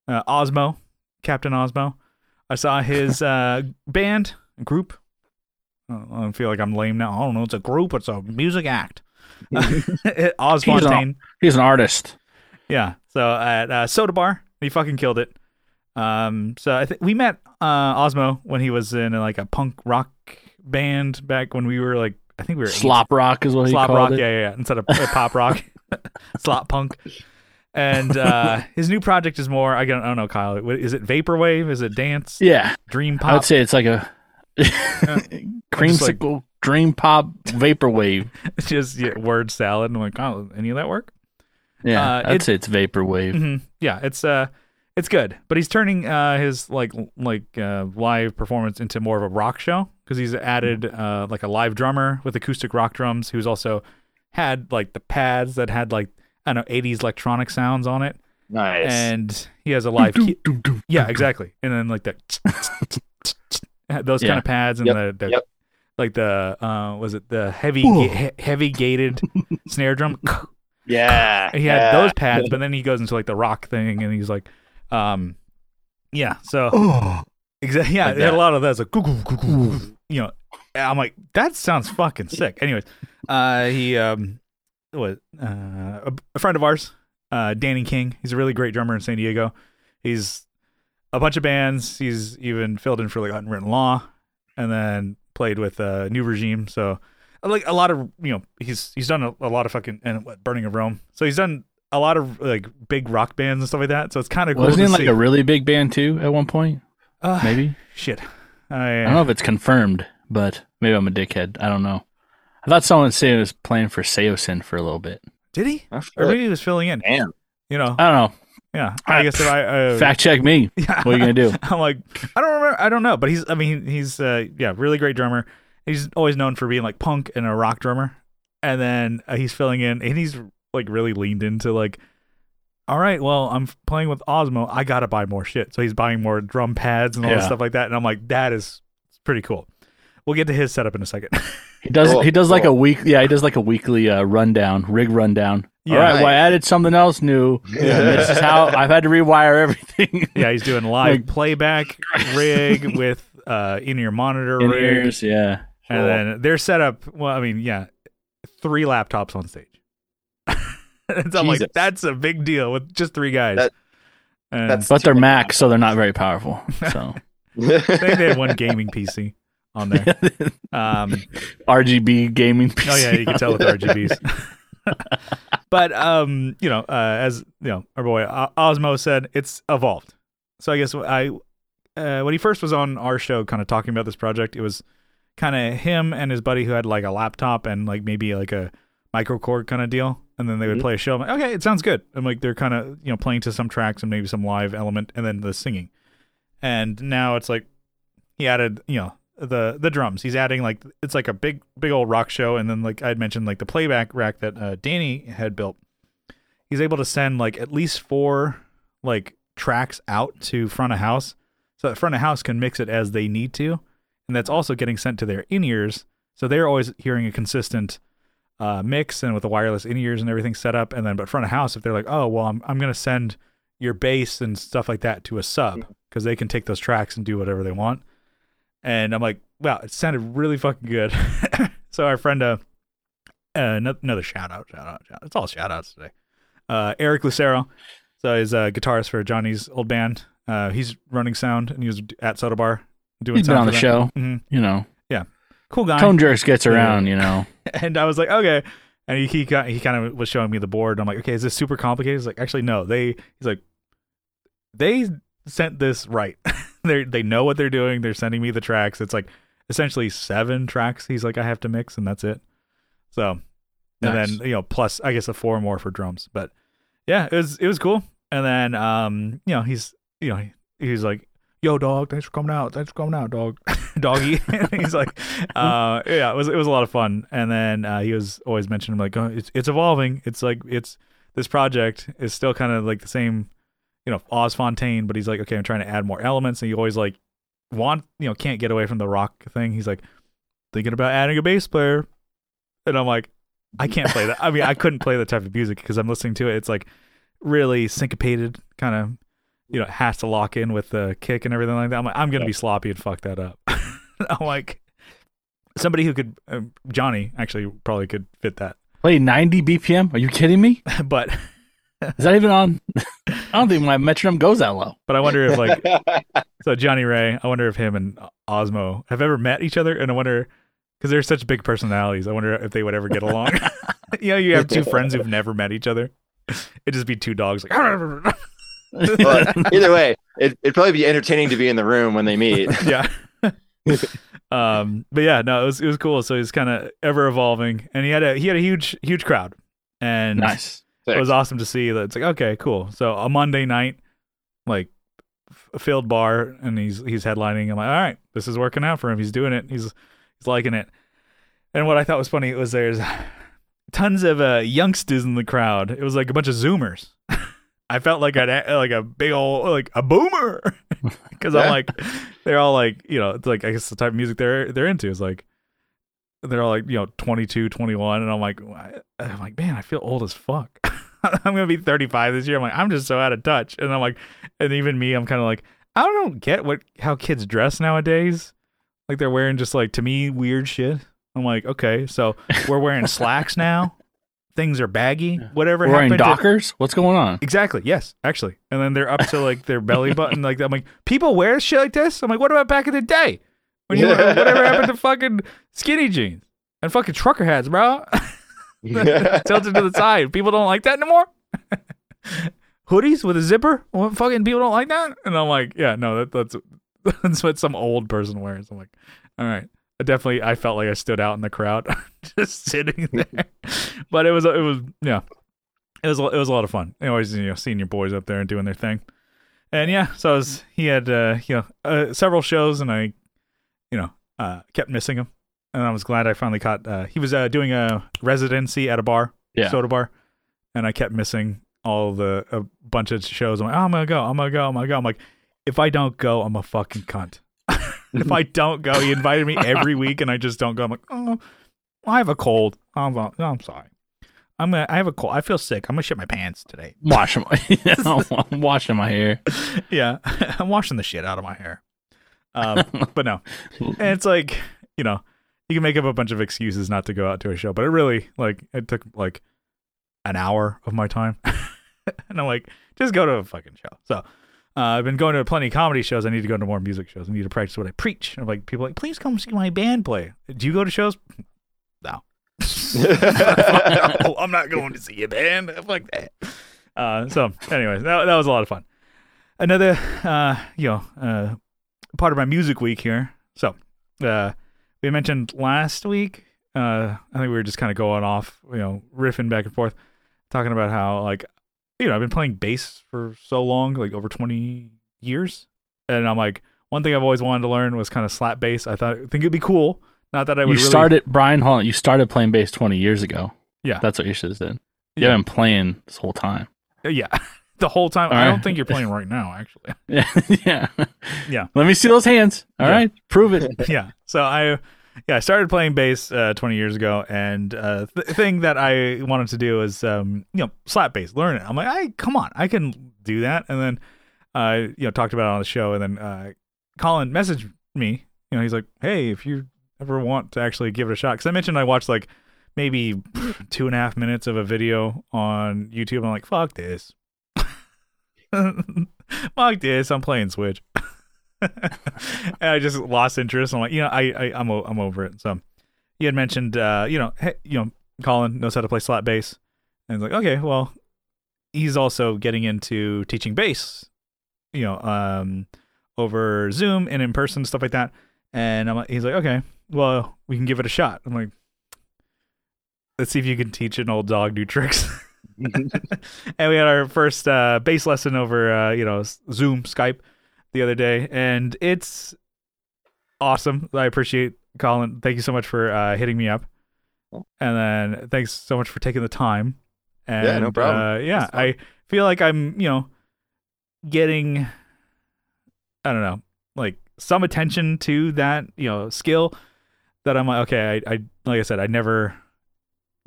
uh osmo captain osmo i saw his uh band group i feel like i'm lame now i don't know it's a group it's a music act Oz He's an- He's an artist. Yeah. So at uh, Soda Bar, he fucking killed it. Um. So I think we met uh Osmo when he was in like a punk rock band back when we were like I think we were eight- Slop rock is what he called rock. it. Yeah, yeah, yeah. Instead of uh, pop rock, slop punk. And uh his new project is more. I don't, I don't know, Kyle. Is it vaporwave? Is it dance? Yeah, Dream pop. I would say it's like a creamsicle dream pop vaporwave. It's just yeah, word salad. I'm like, oh, any of that work? Yeah, Uh, I'd it- say it's vaporwave. hmm Yeah, it's uh, it's good, but he's turning uh his like like uh live performance into more of a rock show because he's added uh like a live drummer with acoustic rock drums who's also had like the pads that had like I don't know 80s electronic sounds on it, Nice. and he has a live key- yeah exactly, and then like the those kind Yeah. of pads and Yep, the, the yep. like the uh was it the heavy ga- he- heavy gated snare drum yeah. he had yeah. those pads, but then he goes into like the rock thing, and he's like, um, yeah. So exactly, yeah, Like had a that. lot of that. It's like, goo, goo, goo, goo, goo. You know, I'm like, that sounds fucking sick. Anyways, uh, he um, what uh, a, friend of ours, uh, Danny King. He's a really great drummer in San Diego. He's a bunch of bands. He's even filled in for like Unwritten Law, and then played with uh, New Regime. So like a lot of you know he's he's done a, a lot of fucking and what Burning of Rome. So he's done a lot of like big rock bands and stuff like that. So it's kind of cool Wasn't in like see. a really big band too at one point? uh, Maybe shit. I, I don't know if it's confirmed, but maybe I'm a dickhead. I don't know. I thought someone said he was playing for Saosin for a little bit. did he? Oh, Or maybe he was filling in. Damn. You know, I don't know. yeah. I guess if I uh, Fact check me. Yeah. What are you gonna do? I'm like, I don't remember. I don't know, but he's. I mean, he's. Uh, yeah, really great drummer. He's always known for being like punk and a rock drummer, and then uh, he's filling in, and he's like really leaned into like, all right, well, I'm playing with Osmo. I gotta buy more shit, so he's buying more drum pads and all this stuff like that. And I'm like, that is pretty cool. We'll get to his setup in a second. He does. Cool, he does like a week. Yeah, he does like a weekly uh, rundown, rig rundown. Yeah. All right, well, I added something else new. And this is how I've had to rewire everything. yeah, he's doing live Like- playback rig with uh in-ear monitor rig. In-ears, yeah. And then their setup, well, I mean, yeah, three laptops on stage. And so I'm like, that's a big deal with just three guys. That- and that's- But they're Mac, so they're not very powerful. So I think they had one gaming PC on there. Um, RGB gaming. PC oh yeah, you can tell with RGBs. but um, you know, uh, as you know, our boy O- Osmo said, it's evolved. So I guess I, uh, when he first was on our show, kind of talking about this project, it was kind of him and his buddy who had like a laptop and like maybe like a micro microKorg kind of deal, and then they would Mhm. play a show. I'm like, okay, it sounds good. I'm like, they're kind of you know playing to some tracks and maybe some live element, and then the singing. And now it's like he added, you know, the the drums. He's adding like it's like a big big old rock show, and then like I had mentioned, like the playback rack that uh, Danny had built. He's able to send like at least four like tracks out to front of house, so that front of house can mix it as they need to, and that's also getting sent to their in ears So they're always hearing a consistent uh, mix and with the wireless in ears and everything set up. And then, but front of house, if they're like, oh, well, I'm, I'm going to send your bass and stuff like that to a sub because they can take those tracks and do whatever they want. And I'm like, wow, it sounded really fucking good. so our friend, uh, uh, another shout out, shout out, shout out. It's all shout outs today. Uh, Eric Lucero. So he's a guitarist for Johnny's old band. Uh, he's running sound and he was at Soda Bar doing He's been sound on the them. show. Mhm. You know, Cool guy. Tone Jerks gets around. You know, and I was like, okay. And he he, got, he kind of was showing me the board. I'm like, okay, is this super complicated? He's like, actually, no. They he's like, they sent this right. they they know what they're doing. They're sending me the tracks. It's like essentially seven tracks. He's like, I have to mix, and that's it. So, and Nice. then you know, plus I guess a four more for drums. But yeah, it was it was cool. And then um, you know, he's you know, he, he's like, yo, dog, thanks for coming out. Thanks for coming out, dog, doggy. he's like, uh, yeah, it was it was a lot of fun. And then uh, he was always mentioning like, oh, it's it's evolving. It's like it's this project is still kind of like the same, you know, Oz Fontaine, but he's like, okay, I'm trying to add more elements. And he always like want you know can't get away from the rock thing. He's like thinking about adding a bass player, and I'm like, I can't play that. I mean, I couldn't play that type of music because I'm listening to it. It's like really syncopated, kind of, you know, it has to lock in with the kick and everything like that. I'm like, I'm gonna be sloppy and fuck that up. I'm like, somebody who could, uh, Johnny actually probably could fit that, play 90 BPM. Are you kidding me? but Is that even on? I don't think my metronome goes that low. but I wonder if like so Johnny Ray, I wonder if him and Osmo have ever met each other, and I wonder because they're such big personalities. I wonder if they would ever get along. you know, you have two friends who've never met each other. It'd just be two dogs like. Well, either way, it, it'd probably be entertaining to be in the room when they meet. yeah. um, but yeah, no, it was it was cool. So he's kind of ever evolving, and he had a he had a huge huge crowd, and nice. it was awesome to see that. It's like okay, cool. So a Monday night, like f- a filled bar, and he's he's headlining. I'm like, all right, this is working out for him. He's doing it. He's he's liking it. And what I thought was funny was there's tons of uh, youngsters in the crowd. It was like a bunch of Zoomers. I felt like a like a big old like a boomer. Because I'm like they're all like you know it's like I guess the type of music they're they're into is like they're all like you know 22 21 and I'm like I'm like man I feel old as fuck. I'm gonna be 35 this year. I'm like I'm just so out of touch. And I'm like and even me I'm kind of like I don't get what how kids dress nowadays. Like they're wearing just like to me weird shit. I'm like okay so we're wearing slacks now things are baggy whatever Wearing happened to- Dockers? What's going on? Exactly. Yes, actually. And then they're up to like their belly button. Like I'm like, people wear shit like this. I'm like, what about back in the day? When you whatever happened to fucking skinny jeans and fucking trucker hats, bro? Tilted to the side. People don't like that anymore. Hoodies with a zipper. Well, fucking people don't like that. And I'm like, yeah, no, that, that's that's what some old person wears. I'm like, all right. I definitely, I felt like I stood out in the crowd, just sitting there. But it was, it was, yeah, it was, it was a lot of fun. Always, you know, seeing your boys up there and doing their thing. And yeah, so I was, he had, uh, you know, uh, several shows, and I, you know, uh, kept missing him. And I was glad I finally caught. Uh, he was uh, doing a residency at a bar, Yeah. soda bar, and I kept missing all the a bunch of shows. I'm like, oh, I'm gonna go, I'm gonna go, I'm gonna go. I'm like, if I don't go, I'm a fucking cunt. If I don't go, he invited me every week, and I just don't go. I'm like, oh, I have a cold. I'm, no, I'm sorry. I'm gonna. I have a cold. I feel sick. I'm gonna shit my pants today. Washing my, I'm washing my hair. yeah, I'm washing the shit out of my hair. Um, but no, and it's like you know, you can make up a bunch of excuses not to go out to a show, but it really like it took like an hour of my time, and I'm like, just go to a fucking show. So. Uh, I've been going to plenty of comedy shows. I need to go to more music shows. I need to practice what I preach. I'm like, people like, please come see my band play. Do you go to shows? No. no, I'm not going to see a band. Fuck that. Uh, so, anyways, that, that was a lot of fun. Another, uh, you know, uh, part of my music week here. So, uh, we mentioned last week. Uh, I think we were just kind of going off, you know, riffing back and forth, talking about how, like, you know, I've been playing bass for so long, like over 20 years, and I'm like, one thing I've always wanted to learn was kind of slap bass. I thought, I think it'd be cool. Not that I would You really, started, Brian Hall, you started playing bass 20 years ago. Yeah. That's what you should have said. You Yeah. haven't been playing this whole time. Uh, yeah, the whole time. All I right. don't think you're playing right now, actually. Yeah. yeah. Yeah. Let me see those hands. All Yeah. right. Prove it. yeah. So I, yeah, I started playing bass uh, 20 years ago, and uh, the thing that I wanted to do is, um, you know, slap bass, learn it. I'm like, I come on, I can do that. And then, uh, you know, talked about it on the show, and then uh, Colin messaged me. You know, he's like, hey, if you ever want to actually give it a shot, because I mentioned I watched like maybe two and a half minutes of a video on YouTube. I'm like, fuck this. fuck this. I'm playing Switch. and I just lost interest. I'm like, you know, I, I I'm o- I'm over it. So he had mentioned, uh, you know, hey, you know, Colin knows how to play slap bass, and like, okay, well, he's also getting into teaching bass, you know, um, over Zoom and in person stuff like that. And I'm like, he's like, okay, well, we can give it a shot. I'm like, let's see if you can teach an old dog new tricks. and we had our first uh, bass lesson over, uh, you know, Zoom, Skype the other day, and it's awesome. I appreciate Colin. Thank you so much for uh, hitting me up, and then thanks so much for taking the time. And, Yeah, no problem. Uh, yeah, I feel like I'm, you know, getting, I don't know, like some attention to that, you know, skill that I'm like, okay, I, I like I said, I never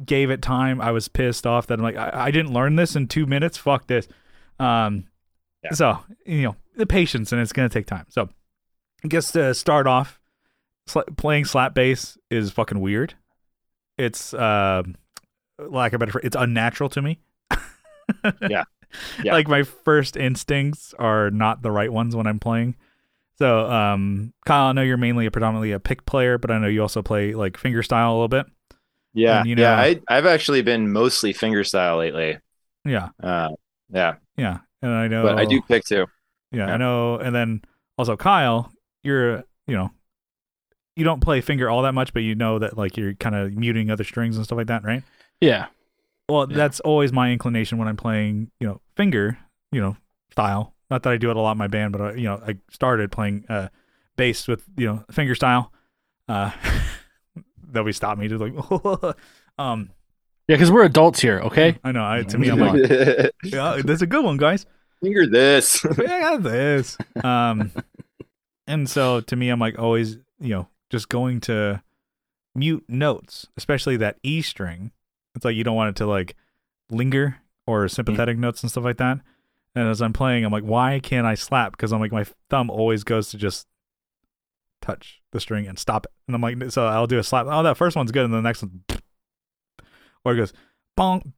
gave it time. I was pissed off that I'm like, I, I didn't learn this in two minutes. Fuck this. Um, Yeah. so you know the patience, and it's gonna take time. So I guess to start off, sl- playing slap bass is fucking weird. It's uh, lack of better, phrase, it's unnatural to me. Yeah. Yeah. Like my first instincts are not the right ones when I'm playing. So, um, Kyle, I know you're mainly a predominantly a pick player, but I know you also play like finger style a little bit. Yeah, And, you know- yeah. I I've actually been mostly fingerstyle lately. Yeah, Uh, yeah, yeah, and I know, but I do pick too. Yeah, I know. And then also Kyle, you're you know, you don't play finger all that much, but you know that like you're kind of muting other strings and stuff like that, right? Yeah. Well, Yeah. that's always my inclination when I'm playing, you know, finger, you know, style. Not that I do it a lot in my band, but I, you know, I started playing uh bass with you know finger style. Uh, nobody stopped me to like, um, Yeah, because we're adults here, okay? I know. I, to me, I'm like, yeah, that's a good one, guys. Finger this. yeah, I got this. Um, and so to me, I'm like always, you know, just going to mute notes, especially that E string. It's like you don't want it to like linger or sympathetic notes and stuff like that. And as I'm playing, I'm like, why can't I slap? Because I'm like, my thumb always goes to just touch the string and stop it. And I'm like, so I'll do a slap. Oh, that first one's good, and the next one, or it goes bonk.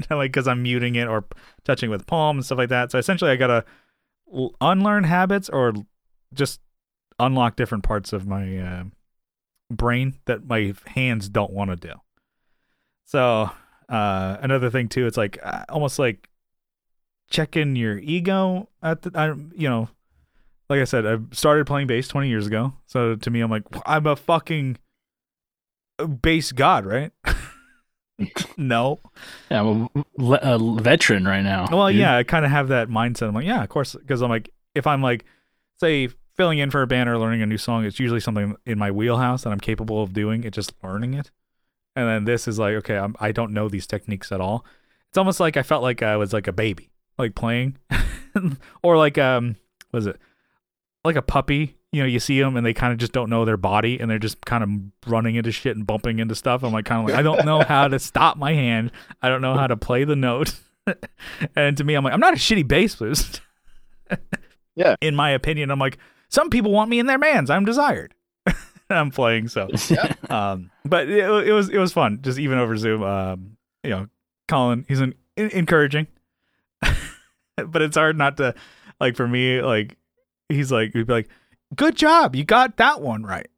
like, because I'm muting it or touching with palm and stuff like that. So essentially, I gotta unlearn habits or just unlock different parts of my uh, brain that my hands don't want to do. So uh, another thing too, it's like uh, almost like checking your ego at the, I, you know, like I said, I started playing bass 20 years ago. So to me, I'm like, I'm a fucking bass god, right? no. Yeah, I'm a, le- a veteran right now. Well, dude. yeah, I kind of have that mindset. I'm like, yeah, of course, because I'm like, if I'm like, say, filling in for a band or learning a new song, it's usually something in my wheelhouse that I'm capable of doing. It just learning it, and then this is like, okay, I'm, I don't know these techniques at all. It's almost like I felt like I was like a baby, like playing, or like um, was it, like a puppy? You know, you see them and they kind of just don't know their body, and they're just kind of running into shit and bumping into stuff. I'm like, kind of like, I don't know how to stop my hand. I don't know how to play the note. and to me, I'm like, I'm not a shitty bass player. Yeah. In my opinion, I'm like, some people want me in their bands. I'm desired. I'm playing so. yeah. Um, but it, it was it was fun, just even over Zoom. Um, you know, Colin, he's an, en- encouraging, but it's hard not to like for me. Like he's like he'd be like, "Good job, you got that one right."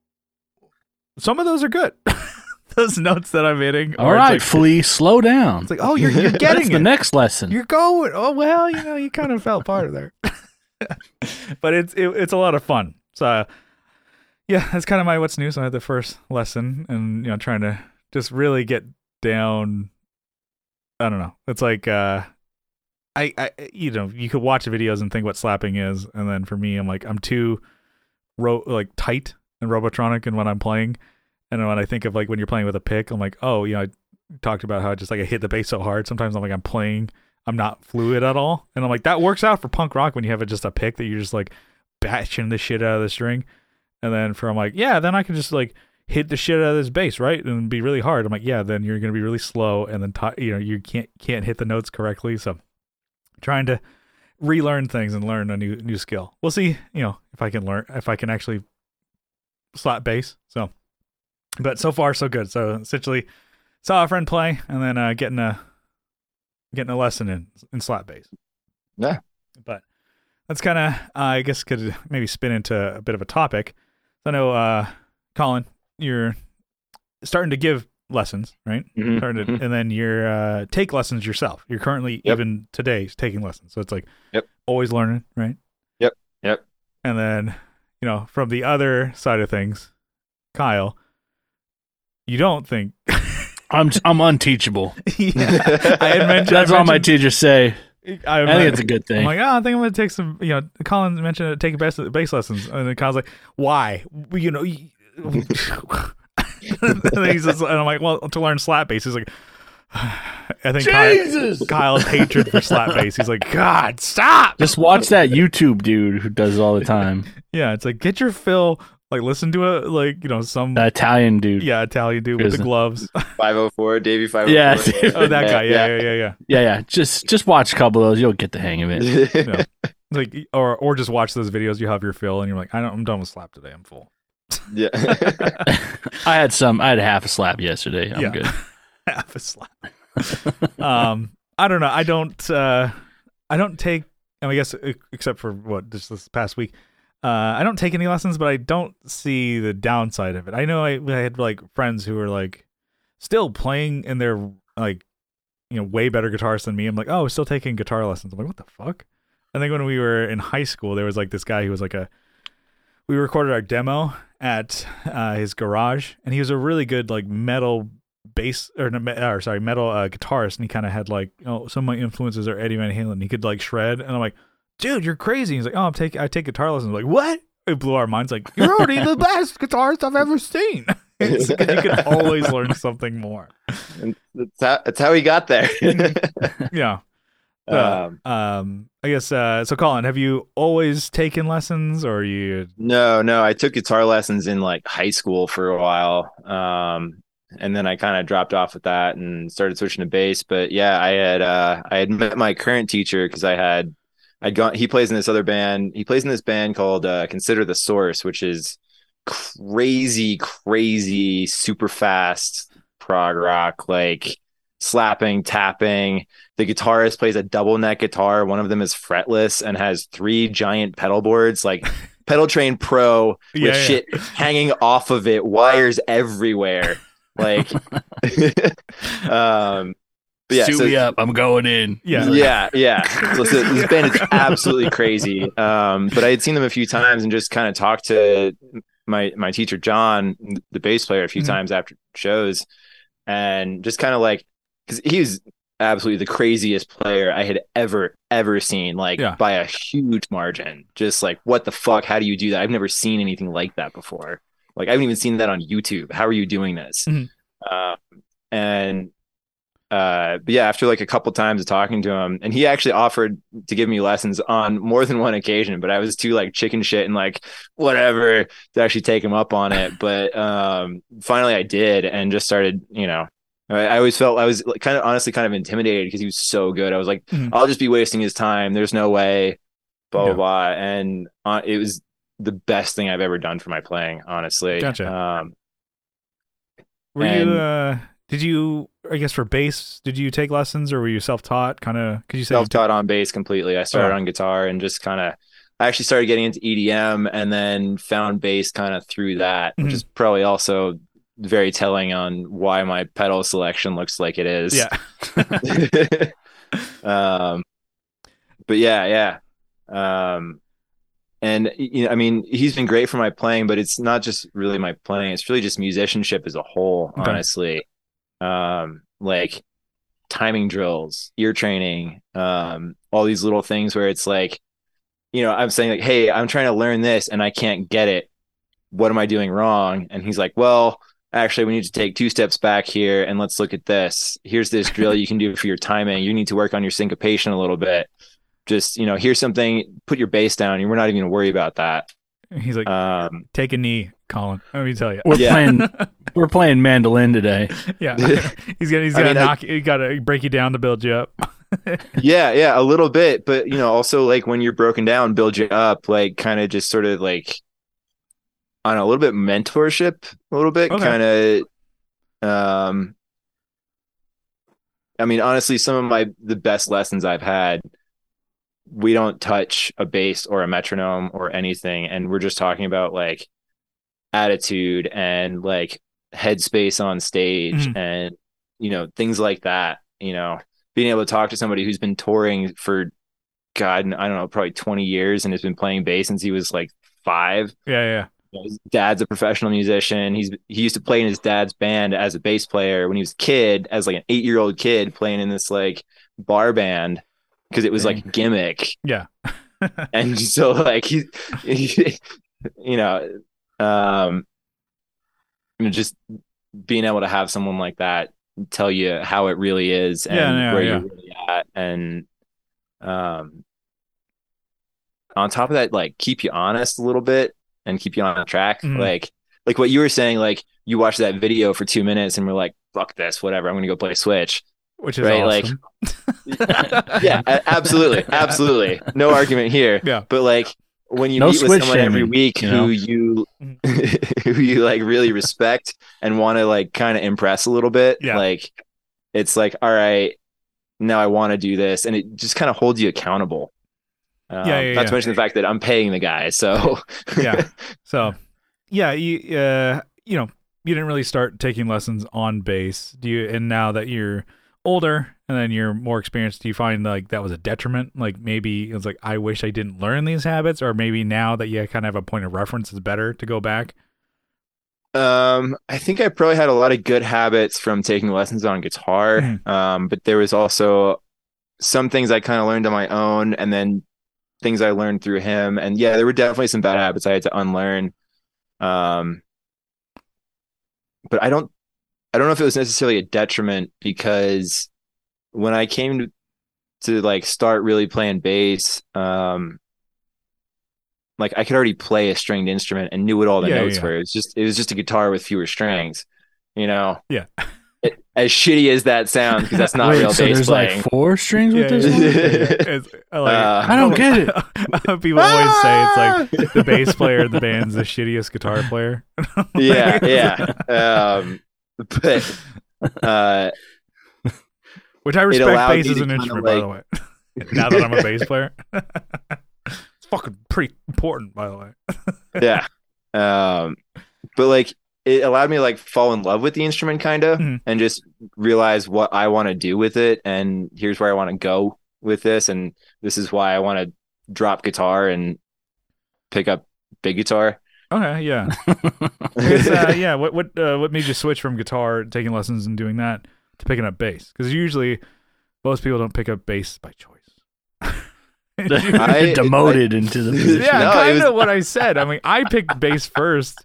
Some of those are good. those notes that I'm hitting. All are- right, like, Flea, slow down. it's like, oh, you're you're That's getting the next lesson. You're going. Oh well, you know, you kind of felt part of there. but it's it, it's a lot of fun. So uh, yeah, that's kind of my what's new. So I had the first lesson, and you know, trying to just really get down. I don't know. It's like uh, I I you know you could watch videos and think what slapping is, and then for me, I'm like I'm too ro- like tight and robotronic and when I'm playing. And when I think of like when you're playing with a pick, I'm like, oh, you know, I talked about how I just like I hit the bass so hard. Sometimes I'm like I'm playing, I'm not fluid at all, and I'm like that works out for punk rock when you have it just a pick that you're just like batching the shit out of the string. And then from like, yeah, then I can just like hit the shit out of this bass, right? And be really hard. I'm like, yeah, then you're gonna be really slow, and then t- you know you can't can't hit the notes correctly. So trying to relearn things and learn a new new skill. We'll see, you know, if I can learn if I can actually slap bass. So, but so far so good. So essentially, saw a friend play and then uh, getting a getting a lesson in in slap bass. Yeah. But that's kind of uh, I guess could maybe spin into a bit of a topic. I know, uh, Colin, you're starting to give lessons, right? Mhm, Starting to, mhm. and then you're uh, take lessons yourself. You're currently Yep. even today taking lessons, so it's like Yep. always learning, right? Yep, yep. And then you know, from the other side of things, Kyle, you don't think? I'm I'm unteachable. yeah, I had mentioned. That's I all my teachers say. I, I think it's a good thing. I'm thing. like, oh, I think I'm gonna take some. You know, Colin mentioned taking bass bass lessons, and then Kyle's like, why? You know, you- and, he's just, and I'm like, well, to learn slap bass. He's like, I think Kyle, Kyle's hatred for slap bass. He's like, God, stop. Just watch that YouTube dude who does it all the time. Yeah, it's like get your fill. Like listen to a like you know some The Italian dude. yeah Italian dude with the gloves. 504, Davie504. Yeah. oh, that guy. Yeah, yeah, yeah, yeah. Yeah, yeah. Just just watch a couple of those. You'll get the hang of it. yeah. Like or or just watch those videos. You have your fill, and you're like, I don't. I'm done with slap today. I'm full. Yeah. I had some. I had half a slap yesterday. I'm Yeah. good. half a slap. um, I don't know. I don't. Uh, I don't take. I, mean, I guess except for what just this past week. Uh, I don't take any lessons, but I don't see the downside of it. I know I, I had like friends who were like still playing, and they're like, you know, way better guitarists than me. I'm like, oh, still taking guitar lessons. I'm like, what the fuck? I think when we were in high school, there was like this guy who was like a. We recorded our demo at uh, his garage, and he was a really good like metal bass or, or sorry metal uh, guitarist, and he kind of had like oh some of my influences are Eddie Van Halen. He could like shred, and I'm like, dude, you're crazy. He's like, oh, I'm taking I take guitar lessons. I'm like, what? It blew our minds. Like, you're already the best guitarist I've ever seen. You can always learn something more. And that's, how, that's how he got there. Yeah. Uh, um, um, I guess. Uh, so, Colin, have you always taken lessons, or you? no, no, I took guitar lessons in like high school for a while. Um, and then I kind of dropped off with that and started switching to bass. But yeah, I had uh, I had met my current teacher because I had I'd gone. He plays in this other band. He plays in this band called uh, Consider the Source, which is crazy, crazy, super fast prog rock, like slapping, tapping. The guitarist plays a double neck guitar. One of them is fretless and has three giant pedal boards, like Pedaltrain Pro with Yeah, yeah. shit hanging off of it, wires everywhere. Like, um, but yeah, Suit so- me up. I'm going in. Yeah. yeah, yeah. So, so this band is absolutely crazy. Um, but I had seen them a few times and just kind of talked to my my teacher John, the bass player, a few Mhm. times after shows, and just kind of like because he was absolutely the craziest player I had ever ever seen, like Yeah. by a huge margin. Just like what the fuck? How do you do that? I've never seen anything like that before. Like I haven't even seen that on YouTube. How are you doing this? Mhm. Uh, and uh but yeah after like a couple times of talking to him and he actually offered to give me lessons on more than one occasion but i was too like chicken shit and like whatever to actually take him up on it but um finally i did and just started you know i, I always felt i was kind of honestly kind of intimidated because he was so good i was like Mhm. i'll just be wasting his time there's no way blah blah Yeah. blah and uh, it was the best thing i've ever done for my playing honestly Gotcha. um Were And- you? Uh, did you? I guess for bass, did you take lessons, or were you self-taught? Kind of? could you said you self-taught on bass completely. I started Oh. on guitar and just kind of I actually started getting into EDM and then found bass kind of through that, Mhm. which is probably also very telling on why my pedal selection looks like it is. Yeah. um but yeah, yeah. Um and you know, I mean, he's been great for my playing, but it's not just really my playing; it's really just musicianship as a whole. Okay. Honestly, um, like timing drills, ear training, um, all these little things where it's like, you know, I'm saying like, "Hey, I'm trying to learn this and I can't get it. What am I doing wrong?" And he's like, "Well, actually, we need to take two steps back here and let's look at this. Here's this drill you can do for your timing. You need to work on your syncopation a little bit. Just, you know, here's something, put your bass down. and We're not even going to worry about that." He's like, Um, take a knee, Colin. Let me tell you. We're Yeah. playing we're playing mandolin today. Yeah, he's gonna he's gonna mean, I- knock. he got to break you down to build you up. yeah, yeah, a little bit, but you know, also like when you're broken down, build you up, like kind of just sort of like on a little bit mentorship, a little bit, Okay. kind of. Um, I mean, honestly, some of my the best lessons I've had, we don't touch a bass or a metronome or anything, and we're just talking about like attitude and like headspace on stage Mhm. and you know things like that. You know, being able to talk to somebody who's been touring for God, I don't know, probably 20 years and has been playing bass since he was like five. Yeah, yeah. Know, His dad's a professional musician. He's he used to play in his dad's band as a bass player when he was a kid, as like an eight year old kid playing in this like bar band because it was like gimmick. Yeah. And so like he, he you know, um you know, just being able to have someone like that tell you how it really is and Yeah, yeah, where yeah. you're really at and um on top of that like keep you honest a little bit and keep you on track Mhm. like like what you were saying like you watch that video for two minutes and we're like fuck this whatever i'm gonna go play switch Which is Right, like- awesome. yeah absolutely absolutely no argument here Yeah. but like when you No meet with switch someone every week you know? who you who you like really respect and want to like kind of impress a little bit Yeah. like it's like all right now i want to do this and it just kind of holds you accountable um, Yeah, yeah, not yeah. to mention the fact that i'm paying the guy so yeah. So, yeah, you uh, you know, you didn't really start taking lessons on bass. Do you? And now that you're older and then you're more experienced, do you find like that was a detriment? Like maybe it's like I wish I didn't learn these habits, or maybe now that you kind of have a point of reference, it's better to go back. Um, I think I probably had a lot of good habits from taking lessons on guitar. Mhm. Um, but there was also some things I kind of learned on my own, and then things I learned through him. And yeah, there were definitely some bad habits I had to unlearn. Um, but I don't, I don't know if it was necessarily a detriment because when I came to, to like start really playing bass, um, like I could already play a stringed instrument and knew what all the Yeah, notes yeah. were. It was just it was just a guitar with fewer strings, you know. Yeah. It- as shitty as that sounds, because that's not Wait, real so bass there's playing. like four strings with Yeah, this yeah, yeah. It's, I like- Uh, I don't get it. People always say it's like the bass player in the band's the shittiest guitar player. yeah, yeah. Um, but uh, Which I respect bass me as an kinda, instrument, by the way. now that I'm a bass player, it's fucking pretty important, by the way. yeah. Um, but like it allowed me to like fall in love with the instrument kind of Mhm. and just realize what I want to do with it and here's where I want to go with this and this is why I want to drop guitar and pick up big guitar. Okay, yeah, uh, yeah. What what uh, what made you switch from guitar, taking lessons, and doing that to picking up bass? Because usually most people don't pick up bass by choice. I- demoted into the position. yeah, No, it kind was- of what I said. I mean, I picked bass first.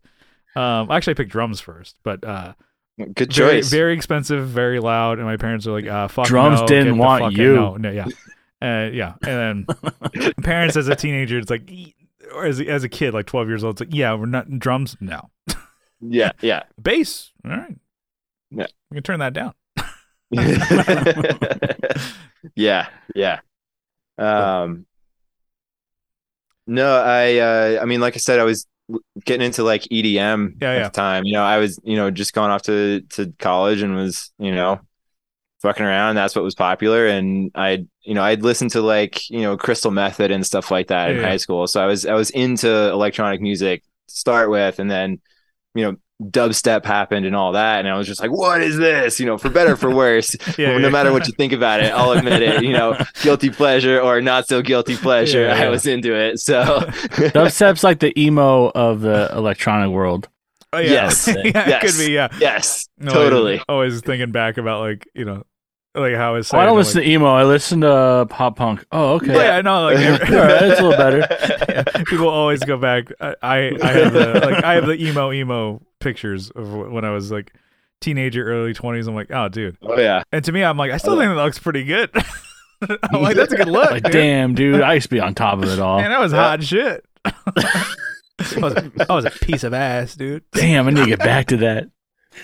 Um, actually, I picked drums first, but uh, Good very, choice. very expensive, very loud, and my parents are like, uh, "Fuck Drums no, didn't want fuck- you. No, no, yeah, uh, yeah." And then parents, as a teenager, it's like, or as as a kid, like twelve years old, it's like, "Yeah, we're not drums, no, yeah, yeah. bass, all right, Yeah. we can turn that down." yeah, yeah. Um No, I uh I mean like I said I was getting into like EDM Yeah, at yeah. the time. You know, I was, you know, just going off to to college and was, you know, fucking around. That's what was popular and I you know, I'd listened to like, you know, Crystal Method and stuff like that in Yeah, yeah. high school. So I was I was into electronic music to start with and then, you know, dubstep happened and all that and I was just like, what is this? You know, for better or for worse. Yeah, no yeah. matter what you think about it, I'll admit it. You know, guilty pleasure or not so guilty pleasure, Yeah, yeah. I was into it. So Dubstep's like the emo of the electronic world. Oh, yeah. Yes. yeah, it Yes. could be, yeah. yes, No, totally. I- Always thinking back about like you know, like how it's. Oh, I don't listen to emo. I listen to pop punk. Oh, okay. Yeah, I know. Like every- All right, that's a little better. Yeah, people always go back. I, I I have the like I have the emo emo pictures of when I was like teenager, early twenties. I'm like, oh, dude. Oh yeah. And to me, I'm like, I still think that looks pretty good. I'm like, that's a good look. Like, dude. damn, dude, I used to be on top of it all. man, that was hot shit. I was, a, I was a piece of ass, dude. Damn, I need to get back to that.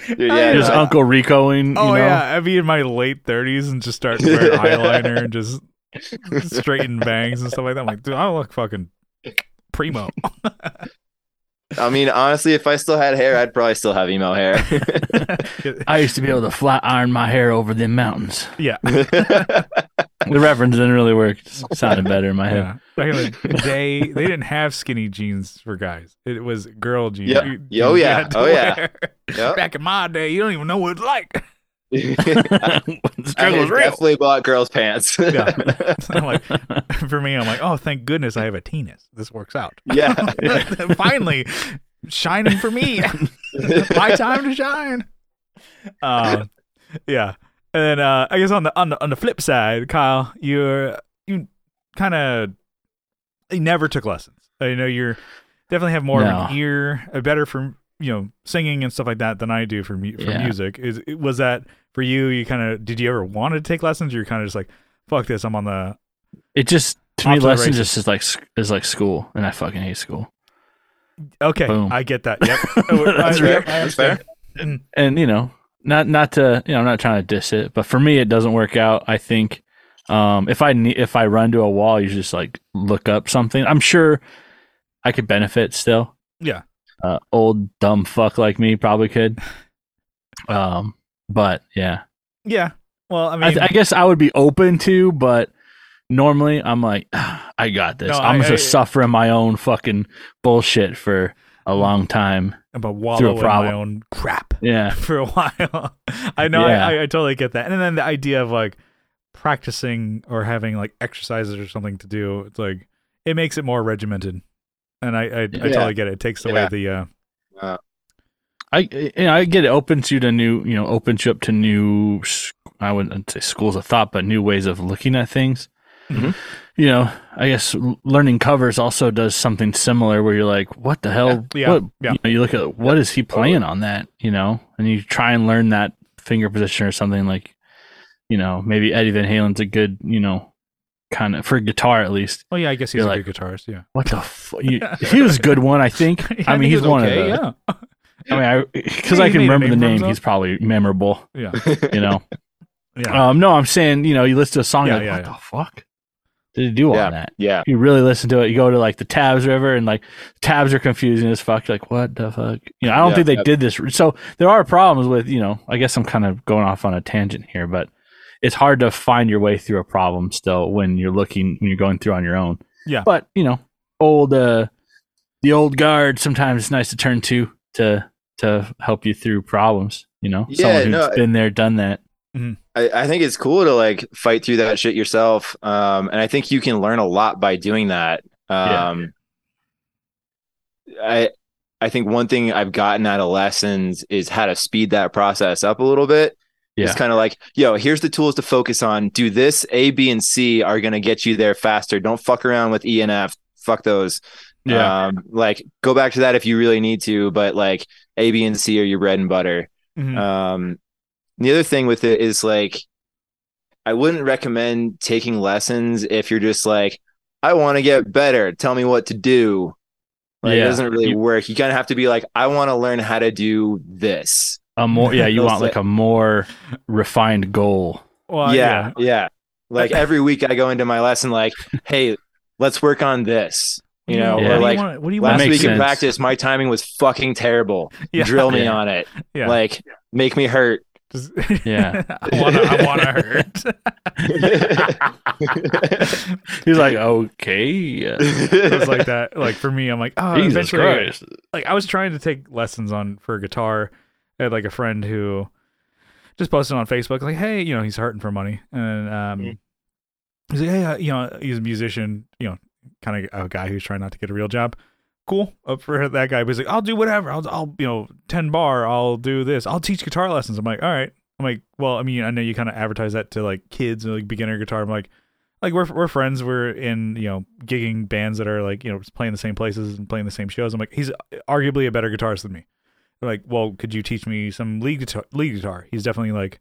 Dude, yeah, Just no, Uncle Ricoing. You Oh know? yeah, I'd be in my late thirties and just start wearing eyeliner and just straighten bangs and stuff like that. I'm like, dude, I look fucking primo. I mean, honestly, if I still had hair, I'd probably still have emo hair. I used to be able to flat iron my hair over the mountains. yeah, The reference didn't really work. It just sounded better in my head. yeah. Back in the day, they didn't have skinny jeans for guys. It was girl jeans. Yep. You- Yeah, oh, yeah. Oh, yeah. Yep. Back in my day, you don't even know what it's like. the I struggle is real. definitely bought girls' pants. Yeah. I'm like, for me, I'm like, oh, thank goodness I have a penis. This works out. yeah. Finally, shining for me. My time to shine. Um, yeah, and then uh, I guess on the on the on the flip side, Kyle, you're you kind of you never took lessons. I know you're definitely have more of an ear, uh, better for you know singing and stuff like that than I do for mu- for Yeah. music. Is was that for you? You kind of did you ever want to take lessons? Or you're kind of just like, fuck this, I'm on the It just to me lessons just is like s- is like school, and I fucking hate school. okay. Boom. I get that. Yep, Oh, That's I, fair. yep, I That's fair. understand. and you know not not to you know i'm not trying to diss it but for me it doesn't work out i think. Um if i need if i run to a wall you just like look up something. I'm sure i could benefit still. Yeah. uh, old dumb fuck like me probably could. Um but yeah. Yeah. Well, I I, mean, th- I guess i would be open to but normally i'm like "Ah, i got this. No, i'm I- just I- suffer in my own fucking bullshit for a long time about through wallow a in my own crap yeah for a while. I know. Yeah. I, I, I totally get that. And then the idea of like practicing or having like exercises or something to do, it's like it makes it more regimented. And I, I, I totally get it. It takes away Yeah. the uh, I you know, I get it opens you to new you know opens you up to new I wouldn't say schools of thought but new ways of looking at things. Mhm. You know, I guess learning covers also does something similar where you're like, what the hell? Yeah, What, yeah. You, know, you look at what is he playing on that? You know, and you try and learn that finger position or something like, you know, maybe Eddie Van Halen's a good you know kind of for guitar at least. Oh yeah, I guess he's You're a like- good guitarist. Yeah, What the fu- you, he was a good one, I think. I, mean, think he's was one okay, of the. yeah, I mean, I because I can remember the name for name. He's probably memorable. yeah, You know. yeah. um, no, I'm saying you know you listen to a song. Yeah, you're like, yeah, what the fuck did he do Yeah. on that? yeah. You really listen to it. You go to like the tabs river and like tabs are confusing as fuck. You're like what the fuck? You know, I don't Yeah, think they yeah. did this. So there are problems with you know. I guess I'm kind of going off on a tangent here, but it's hard to find your way through a problem still when you're looking when you're going through on your own. Yeah. But you know, old uh, the old guard sometimes it's nice to turn to to to help you through problems. You know, Yeah, someone who's no, been there, done that. I, I think it's cool to like fight through that shit yourself. Um, and I think you can learn a lot by doing that. Yeah. Um, I I think one thing I've gotten out of lessons is how to speed that process up a little bit. Yeah. It's kind of like, yo, here's the tools to focus on. Do this. A, B, and C are gonna get you there faster. Don't fuck around with E and F. Fuck those. Um, like go back to that if you really need to, but like A, B, and C are your bread and butter. Mhm. Um, the other thing with it is like, I wouldn't recommend taking lessons if you're just like, I want to get better. Tell me what to do. Like, Yeah. It doesn't really You- work. You kind of have to be like, I want to learn how to do this. a more yeah. You want like a more refined goal. well, yeah, yeah. Like every week I go into my lesson like, hey, let's work on this. You know, Yeah. or What do like you want? What do you That last want? makes week in practice, my timing was fucking terrible. Yeah. Drill me Yeah. on it. Yeah. Like, make me hurt. Just- Yeah. I want to. I want to hurt. He's like, okay, yeah. it was like that. Like for me, I'm like, oh, Jesus eventually, Christ. like I was trying to take lessons on for guitar. I had like a friend who just posted on Facebook, like, hey, you know, he's hurting for money, and um, Mhm. he's like, hey, uh, you know, he's a musician, you know, kind of a guy who's trying not to get a real job. Cool, up for that guy. But he's like, I'll do whatever. I'll, I'll, you know, ten bar. I'll do this. I'll teach guitar lessons. I'm like, all right. I'm like, well, I mean, I know you kind of advertise that to like kids and like beginner guitar. I'm like, like we're we're friends. We're in you know gigging bands that are like you know playing the same places and playing the same shows. I'm like, he's arguably a better guitarist than me. They're like, well, could you teach me some lead guitar? Lead guitar. He's definitely like,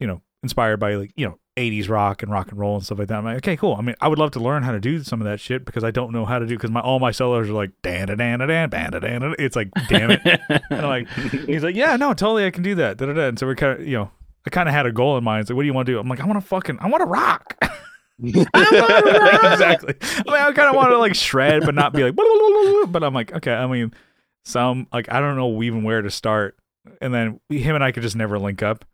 you know, inspired by like you know 80s rock and rock and roll and stuff like that. I'm like, okay, cool. I mean, I would love to learn how to do some of that shit because I don't know how to do because my all my solos are like dan da dan da dan dan da dan. It's like damn it. and I'm like, he's like, yeah, no, totally, I can do that. Da, da, da. And so we're kind of, you know, I kind of had a goal in mind. It's like, what do you want to do? I'm like, I want to fucking, I want to rock. exactly. I mean, I kind of want to like shred, but not be like. But I'm like, okay. I mean, some like I don't know even where to start. And then him and I could just never link up.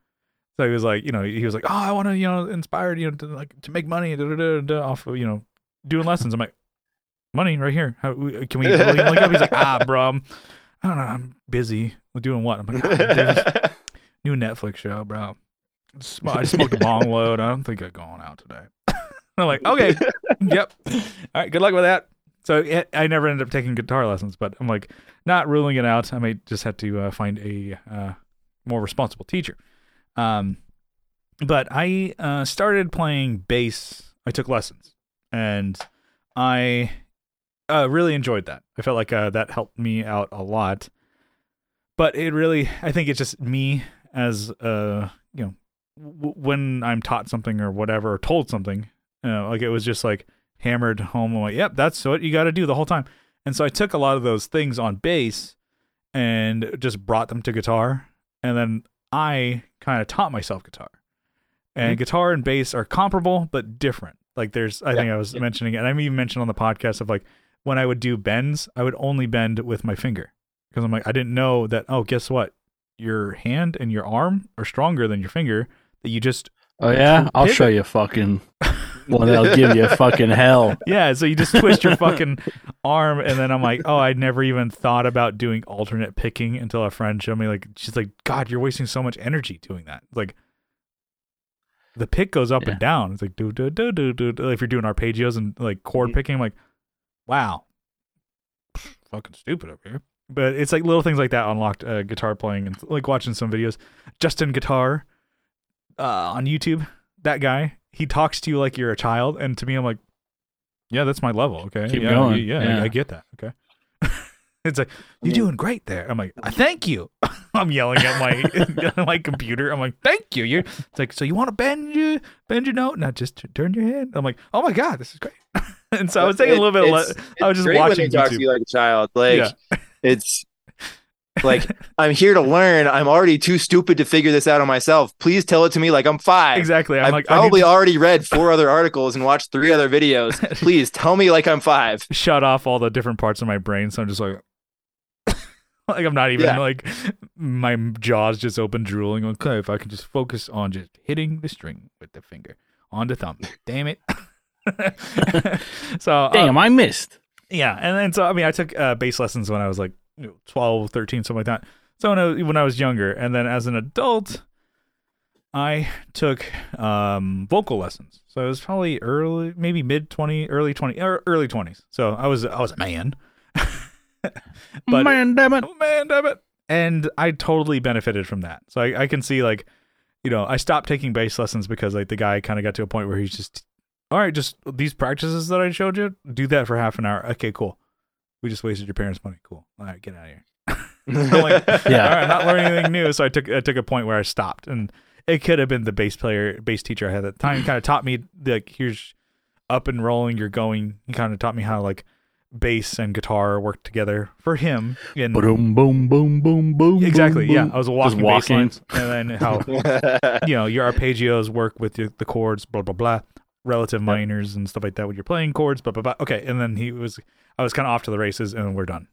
So he was like, you know, he was like, oh, I want to, you know, inspired, you know, to like to make money, da, da, da, off of, you know, doing lessons. I'm like, money right here. How can we link up? He's like, ah, bro, I'm, I don't know, I'm busy. Doing what? I'm like, there's new Netflix show, bro. I smoked a bong load. I don't think I'm going out today. I'm like, okay, yep. All right, good luck with that. So it, I never ended up taking guitar lessons, but I'm like not ruling it out. I may just have to uh, find a uh, more responsible teacher. Um, but I uh, started playing bass. I took lessons, and I uh, really enjoyed that. I felt like uh, that helped me out a lot. But it really, I think it's just me as uh, you know, w- when I'm taught something or whatever, or told something, you know, like it was just like hammered home. I'm like, yep, that's what you got to do the whole time. And so I took a lot of those things on bass and just brought them to guitar. And then I kind of taught myself guitar. And Mhm. guitar and bass are comparable but different. Like there's, I think I was yeah. mentioning it, and I even mentioned on the podcast of like when I would do bends, I would only bend with my finger because I'm like I didn't know that. Oh, guess what? Your hand and your arm are stronger than your finger. That you just Oh yeah, I'll Pivot. show you fucking one they'll give you fucking hell. Yeah, so you just twist your fucking arm, and then I'm like, oh, I never even thought about doing alternate picking until a friend showed me. Like, she's like, God, you're wasting so much energy doing that. Like, the pick goes up Yeah. and down. It's like do do do do do. do. If you're doing arpeggios and like chord Mhm. picking, I'm like, wow, fucking stupid over here. But it's like little things like that unlocked uh, guitar playing and like watching some videos. Justin Guitar uh, on YouTube. That guy, he talks to you like you're a child, and to me, I'm like, yeah, that's my level. Okay, Keep yeah, going. Yeah, Yeah. I, I get that. Okay. it's like you're Yeah. doing great there. I'm like, "Uh, thank you. I'm yelling at my my computer. I'm like, thank you. You're. It's like, so you want to bend your bend your note, not just turn your head. I'm like, oh my god, this is great. and so I was taking a little bit. Of le- It's- I was just great when watching they talk to you like a child. Like Yeah. it's like I'm here to learn. I'm already too stupid to figure this out on myself. Please tell it to me like I'm five. exactly. I'm I've like, I need probably to already read four other articles and watched three other videos. Please tell me like I'm five. shut off all the different parts of my brain. So I'm just like, like I'm not even Yeah. like my jaws just open, drooling. Okay, if I can just focus on just hitting the string with the finger on the thumb. Damn it. so Damn, I missed. yeah, and then so I mean, I took uh, bass lessons when I was like you know, 12, 13, something like that. So when I, was- when I was younger, and then as an adult, I took um, vocal lessons. So it was probably early, maybe mid twenty, early twenty, or early twenties. So I was I was a man, but Man, damn it. oh man, damn it! And I totally benefited from that. So I, I can see like, you know, I stopped taking bass lessons because like the guy kind of got to a point where he's just, all right, just these practices that I showed you, do that for half an hour. Okay, cool. We just wasted your parents' money. Cool. All right, get out of here. I'm like, Yeah. all right, not learning anything new. So I took I took a point where I stopped, and it could have been the bass player, bass teacher I had at the time. Kind of taught me like here's up and rolling. You're going. He kind of taught me how like bass and guitar work together for him. And Boom, boom, boom, boom, boom. exactly, boom, yeah. I was a walking, bass walking. lines, and then how you know your arpeggios work with the, the chords, blah blah blah, relative minors and stuff like that when you're playing chords, but, blah blah. Okay, and then he was, I was kind of off to the races, and we're done.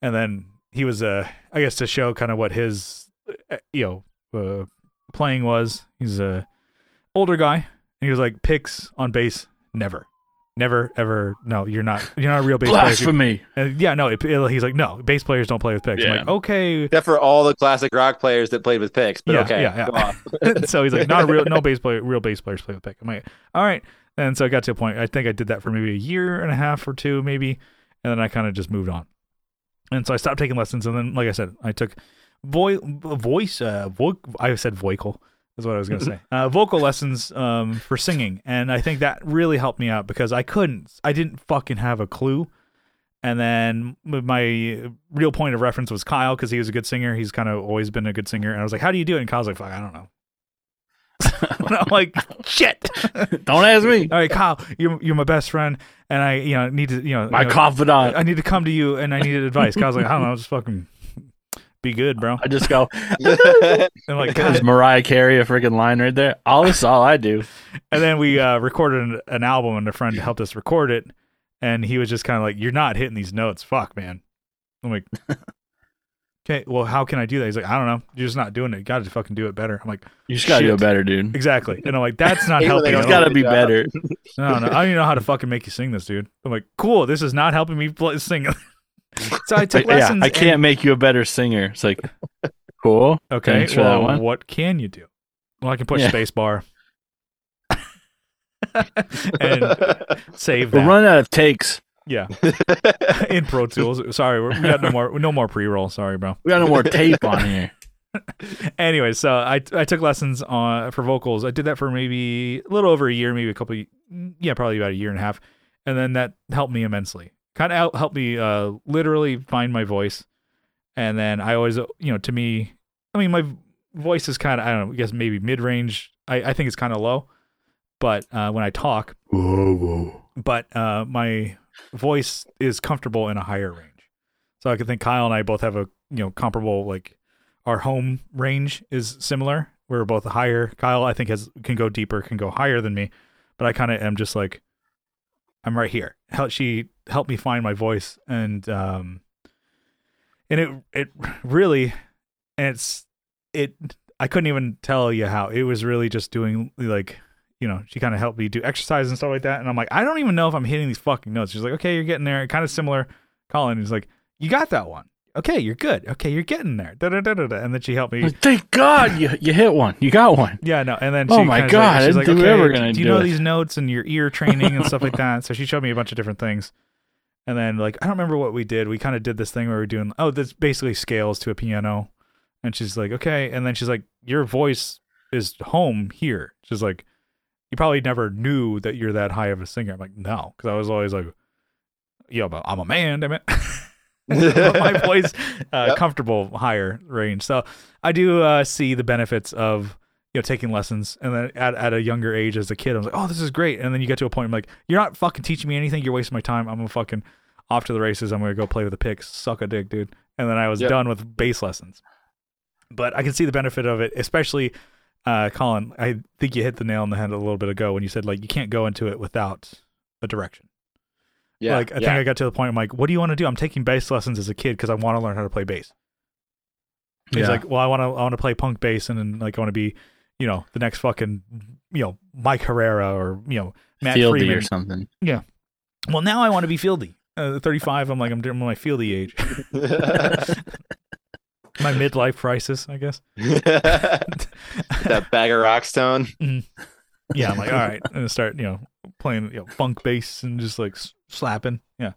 And then he was, uh, I guess, to show kind of what his, uh, you know, uh, playing was. He's a older guy, and he was like, picks on bass, never. Never ever no you're not you're not a real bass player. if you- Blasphemy. Uh, yeah no it, it- he's like no bass players don't play with picks. I'm like okay Except for all the classic rock players that played with picks. But Yeah, okay. yeah, yeah. go on. so he's like, not a real, no bass player, real bass players play with pick. I'm like, all right. And so I got to a point. I think I did that for maybe a year and a half or two, maybe, and then I kind of just moved on. And so I stopped taking lessons, and then, like I said, I took voice, voice, uh, vo- I said vocal is what I was gonna say. Uh, vocal lessons um, for singing, and I think that really helped me out because I couldn't, I didn't fucking have a clue. And then my real point of reference was Kyle because he was a good singer. He's kind of always been a good singer. And I was like, "How do you do it?" And Kyle's like, "Fuck, I don't know." I'm like, shit. Don't ask me. All right, Kyle, you're you're my best friend, and I you know need to you know My you know, confidant. I need to come to you, and I needed advice. Kyle's like, I don't know, just fucking be good, bro. I just go, And I'm like, There's Mariah Carey, a freaking line right there. All this, all I do. and then we uh, recorded an, an album, and a friend helped us record it, and he was just kind of like, "You're not hitting these notes, fuck, man." I'm like, okay, well, how can I do that? He's like, I don't know, you're just not doing it. You got to fucking do it better. I'm like, You just gotta do it better, dude. exactly, and I'm like, that's not Hate when they helping. It's at gotta be job. better. No, no, I don't even know how to fucking make you sing this, dude. I'm like, cool, this is not helping me play, sing. So I took lessons. yeah, lessons. I can't make you a better singer. It's like, cool. Okay, Thanks for that well, one. what can you do? Well, I can push Yeah. space bar and save We're that. running out of takes. Yeah, in Pro Tools. Sorry, we're, we got no more, no more pre-roll. Sorry, bro. We got no more tape on here. Anyway, so I I took lessons on for vocals. I did that for maybe a little over a year, maybe a couple, yeah, probably about a year and a half, and then that helped me immensely. Kind of helped me uh, literally find my voice, and then I always, you know, to me, I mean, my voice is kind of I don't know, I guess maybe mid range. I I think it's kind of low, but uh, when I talk, Whoa, whoa. but uh, my voice is comfortable in a higher range. So I can think Kyle and I both have a you know comparable like our home range is similar. We're both higher. Kyle I think has can go deeper, can go higher than me, but I kind of am just like I'm right here. Help she helped me find my voice and um and it it really and it's it I couldn't even tell you how. It was really just doing like you know, she kind of helped me do exercise and stuff like that. And I'm like, I don't even know if I'm hitting these fucking notes. She's like, okay, you're getting there. Kind of similar. Colin is like, you got that one. Okay, you're good. Okay, you're getting there. Da, da, da, da, da. And then she helped me. Thank God you you hit one. You got one. Yeah, no. And then she Oh my God, like, she's like, okay, do you know it." these notes and your ear training and stuff like that? So she showed me a bunch of different things. And then like I don't remember what we did. We kind of did this thing where we are doing oh, this basically scales to a piano. And she's like, okay. And then she's like, your voice is home here. She's like, you probably never knew that you're that high of a singer. I'm like, no, because I was always like, yeah, but I'm a man, damn it. My voice uh, Yep. comfortable higher range. So I do uh, see the benefits of you know taking lessons, and then at, at a younger age as a kid, I was like, oh, this is great. And then you get to a point, I'm like, you're not fucking teaching me anything. You're wasting my time. I'm gonna fucking off to the races. I'm gonna go play with the picks, suck a dick, dude. And then I was Yep. done with bass lessons. But I can see the benefit of it, especially. Uh, Colin, I think you hit the nail on the head a little bit ago when you said like you can't go into it without a direction. yeah, Like I yeah. think I got to the point. I'm like, what do you want to do? I'm taking bass lessons as a kid because I want to learn how to play bass. He's Yeah. like, well, I want to, I want to play punk bass, and then like I want to be, you know, the next fucking, you know, Mike Herrera or you know Matt Fieldy Freeman. or something. Yeah. Well, now I want to be Fieldy. Uh, 35. I'm like, I'm doing my Fieldy age, my midlife crisis, I guess. that bag of rocks tone. Yeah, I'm like, all right, I'm gonna start, you know, playing you know funk bass and just like slapping. Yeah,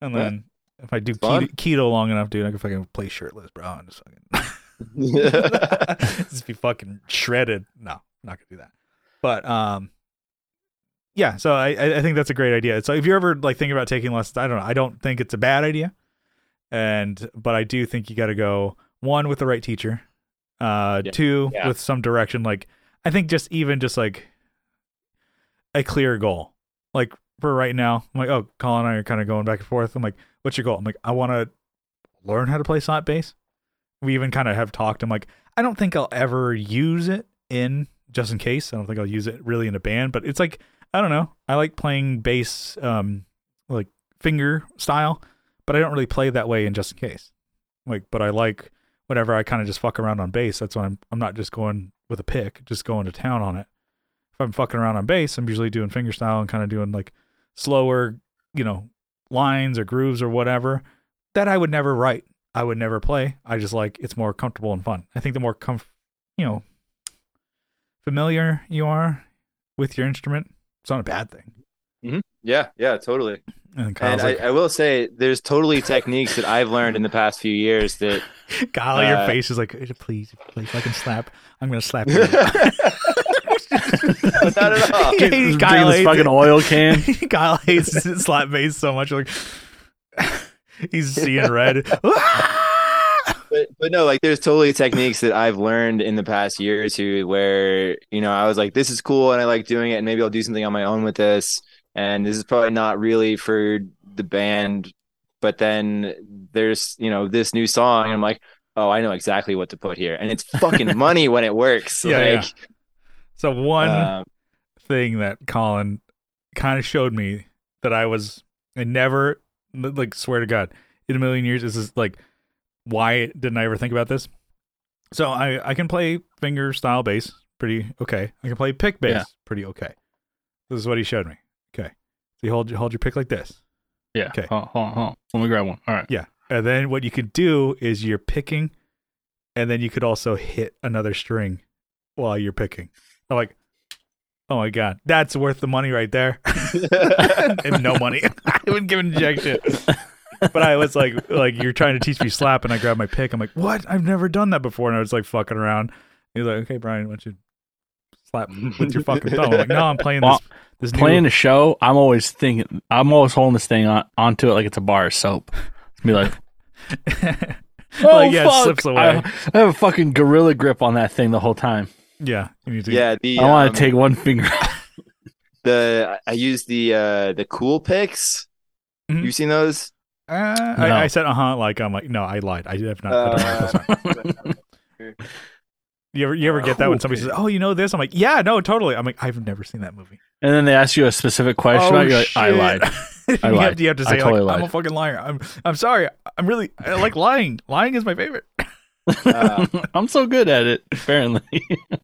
and Yeah. then if I do keto, keto long enough, dude, I can fucking play shirtless, bro, and just fucking just be fucking shredded. No, not gonna do that. But um, yeah. So I I think that's a great idea. So if you're ever like thinking about taking lessons, I don't know. I don't think it's a bad idea, and but I do think you got to go one with the right teacher, uh, Yeah. two Yeah. with some direction. Like I think just even just like a clear goal. Like for right now, I'm like, oh, Colin and I are kind of going back and forth. I'm like, what's your goal? I'm like, I want to learn how to play slap bass. We even kind of have talked. I'm like, I don't think I'll ever use it in just in case. I don't think I'll use it really in a band, but it's like, I don't know. I like playing bass, um, like finger style, but I don't really play that way in just in case. Like, but I like whenever I kind of just fuck around on bass. That's when I'm, I'm not just going with a pick, just going to town on it. If I'm fucking around on bass, I'm usually doing finger style and kind of doing like slower, you know, lines or grooves or whatever that I would never write. I would never play. I just like it's more comfortable and fun. I think the more comf, you know, familiar you are with your instrument, it's not a bad thing. yeah, yeah, totally. And And I, like, I will say, there's totally techniques that I've learned in the past few years that Kyle, your uh, face is like, please, please, if I can slap. I'm gonna slap you. not at all. He- Just Kyle bringing this hates fucking it. oil can. Kyle hates slap bass so much. Like he's seeing red. but but no, like there's totally techniques that I've learned in the past year or two where you know I was like, this is cool and I like doing it, and maybe I'll do something on my own with this. And this is probably not really for the band, but then there's you know this new song, and I'm like, oh, I know exactly what to put here, and it's fucking money when it works. Yeah, like, yeah. So one um, thing that Colin kind of showed me that I was I never like swear to God in a million years this is like why didn't I ever think about this? So I I can play finger style bass pretty okay. I can play pick bass Yeah. pretty okay. This is what he showed me. Okay, so you hold hold your pick like this. Yeah. Okay. Hold, hold hold. Let me grab one. All right. Yeah. And then what you could do is you're picking, and then you could also hit another string while you're picking. I'm like, oh my god, that's worth the money right there. and no money. I wouldn't give an injection. But I was like, like you're trying to teach me slap, and I grab my pick. I'm like, what? I've never done that before. And I was like fucking around. He's like, okay, Brian, why don't you slap with your fucking thumb? I'm like, no, I'm playing this. Well, This Playing new. a show, I'm always thinking, I'm always holding this thing on onto it like it's a bar of soap. Be like, like, oh yeah, it fuck! slips away. I, I have a fucking gorilla grip on that thing the whole time. yeah, you need to. yeah, the I want um, to take one finger. the I use the uh the cool picks. Mhm. You seen those? Uh, No. I, I said uh huh. Like I'm like no, I lied. I have not. I don't like those songs. Uh, You ever you ever get that when somebody says, "Oh, you know this"? I'm like, "Yeah, no, totally." I'm like, "I've never seen that movie." and then they ask you a specific question. oh, you're like, I shit. lied. you, I Have, lied. you have to I say, totally like, "I'm a fucking liar." I'm I'm sorry. I'm really I like lying. Lying is my favorite. Uh, I'm so good at it, apparently.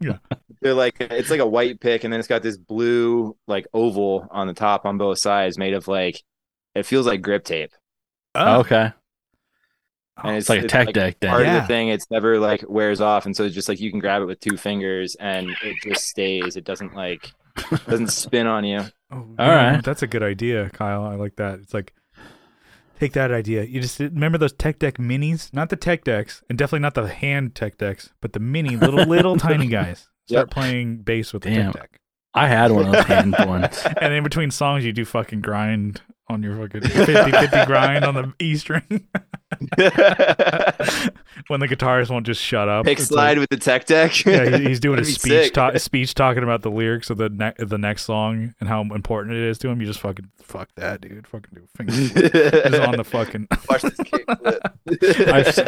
yeah. they're like it's like a white pick, and then it's got this blue like oval on the top on both sides, made of like it feels like grip tape. Oh, okay. And It's like a tech deck then. part of the thing. It's never like wears off, and so it's just like you can grab it with two fingers, and it just stays. It doesn't like doesn't spin on you. Oh, All yeah, right. that's a good idea, Kyle. I like that. It's like take that idea. You just remember those tech deck minis, not the tech decks, and definitely not the hand tech decks, but the mini little little tiny guys. Start Yep. playing bass with the Damn. tech deck. I had one of those hand ones. And in between songs, you do fucking grind on your fucking 50 50 grind on the E string when the guitarist won't just shut up. Pick slide like- with the tech deck. yeah, he's doing a speech, sick. ta- speech talking about the lyrics of the ne- the next song and how important it is to him. You just fucking fuck that, dude. Fucking do finger flip. just on the fucking. Watch this kickflip. I've,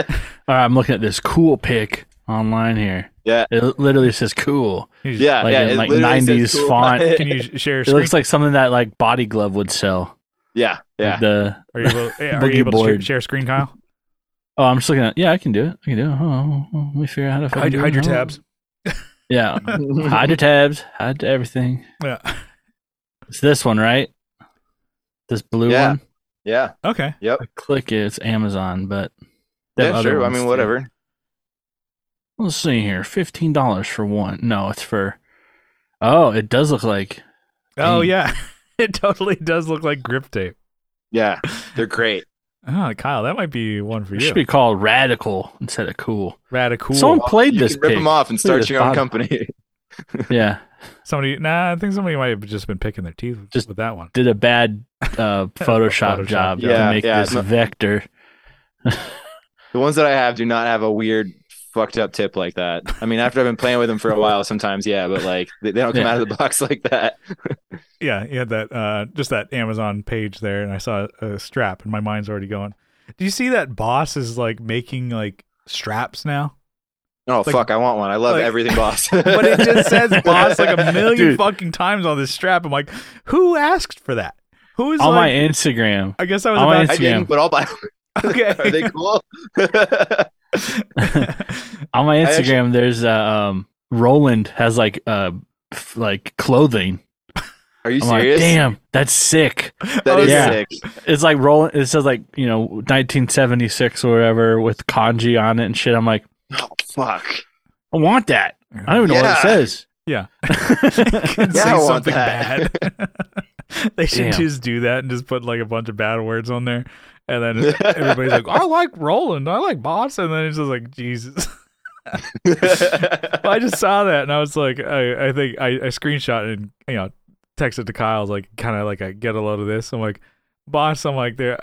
all right, I'm looking at this cool pick online here. Yeah. It literally says cool. He's- yeah, Like yeah, in, it like, 90s cool. font. Can you share a It screen? looks like something that like Body Glove would sell. Yeah, yeah. Like the are you able, are you able to share, board. share screen, Kyle? oh, I'm just looking at. Yeah, I can do it. I can do it. Hold on, hold on. Let me figure out how to Hide, hide your tabs. Yeah, hide your tabs. Hide everything. Yeah. It's this one, right? This blue Yeah. one. yeah, Okay. I click it. It's Amazon, but they yeah, other sure. I ones mean, too. whatever. Let's see here. Fifteen dollars for one. No, it's for. Oh, it does look like. Oh Dang. yeah, it totally does look like grip tape. Yeah, they're great. Oh, Kyle, that might be one for It you. should be called Radical instead of Cool. Radical. Someone played you this can rip them off and start your own bottom. company. Yeah, Somebody, nah, I think somebody might have just been picking their teeth Just- with that one. did a bad uh, Photoshop, Photoshop job job. to make Yeah, this yeah. vector. The ones that I have do not have a weird fucked up tip like that. I mean, after I've been playing with them for a while, sometimes yeah, but like they, they don't come Yeah. out of the box like that. Yeah, you had that, uh, just that Amazon page there, and I saw a strap, and my mind's already going. Do you see that Boss is like making like straps now? Oh Like- fuck, I want one. I love like- everything, boss. But it just says Boss like a million Dude. fucking times on this strap. I'm like, who asked for that? Who is on my? Instagram. I guess I was on my about. I didn't, Instagram. but I'll buy. Okay. Are they cool? On my actually- Instagram, there's uh, um Roland has like uh f- like clothing. Are you I'm like, serious? damn, that's sick. that is yeah. sick. It's like Roland. It says like you know 1976 or whatever with kanji on it and shit. I'm like, Oh fuck. I want that. I don't even know what it says. Yeah. Can Yeah, say I want something that. bad. they should Damn. just do that and just put like a bunch of bad words on there. And then everybody's like, I like Roland. I like Boss. And then it's just like, Jesus. I just saw that and I was like, I, I think I, I screenshot and, you know, texted to Kyle, like, kind of like, I get a load of this. I'm like, Boss, I'm like, there.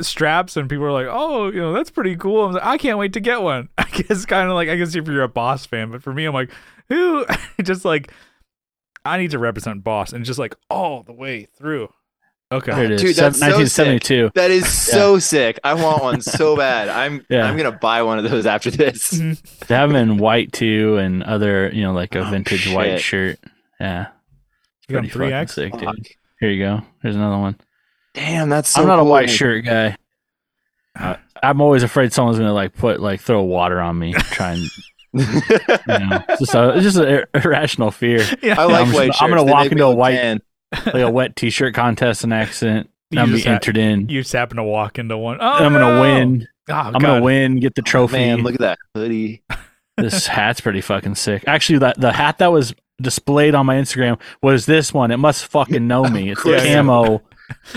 straps, and people are like, "Oh, you know, that's pretty cool." I'm like, I can't wait to get one. I guess kind of like I guess if you're a Boss fan, but for me, I'm like, who? just like I need to represent Boss, and just like all the way through. Okay, There it is. Dude, that's so 1972. That is so sick. I want one so bad. I'm Yeah. I'm gonna buy one of those after this. They have them in white too, and other, you know, like a Oh, vintage white shirt. Yeah, You got pretty three fucking X. sick, dude. Here you go. Here's another one. Damn, that's so I'm not a white shirt guy. Uh, I'm always afraid someone's gonna like put like throw water on me, try and you know, it's just a, it's just an irrational fear. Yeah, I like I'm just- white I'm gonna walk into a white- tan. Like a wet T-shirt contest, an accident. You I'm just be ha- entered in. you just happen to walk into one. Oh, I'm gonna no! win. Oh, I'm God. gonna win. Get the oh, trophy. Man, look at that hoodie. this hat's pretty fucking sick. Actually, that the hat that was displayed on my Instagram was this one. It must fucking know me. It's the Yeah, yeah. camo.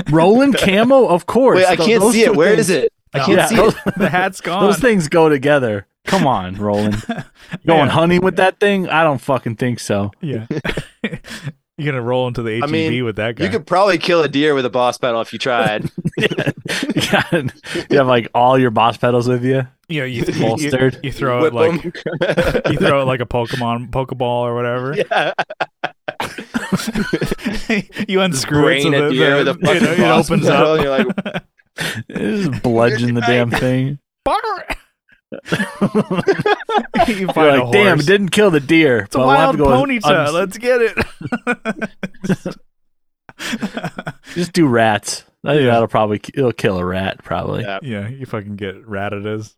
Roland camo, of course. Wait, I can't those see it. Where things- is it? I Oh, can't yeah, see those, it. the hat's gone. those things go together. Come on, Roland. Going Yeah. hunting with that thing? I don't fucking think so. Yeah. You're gonna roll into the HEB I mean, with that guy. You could probably kill a deer with a boss pedal if you tried. you got- you have like all your boss pedals with you. you know, you, you, Bolstered. you throw it Whip like 'em. you throw it like a Pokemon Pokeball or whatever. yeah. you unscrew it so Brain a the, deer the, with a fucking it, it boss opens pedal, up. and You're like, Just bludgeon the damn thing. you You're find a like, damn, it didn't kill the deer. It's a but we'll have wild to go with ponytail. uns- Let's get it. Just do rats. I think that'll probably it'll kill a rat. Probably Yeah. yeah, you fucking get Rattatas.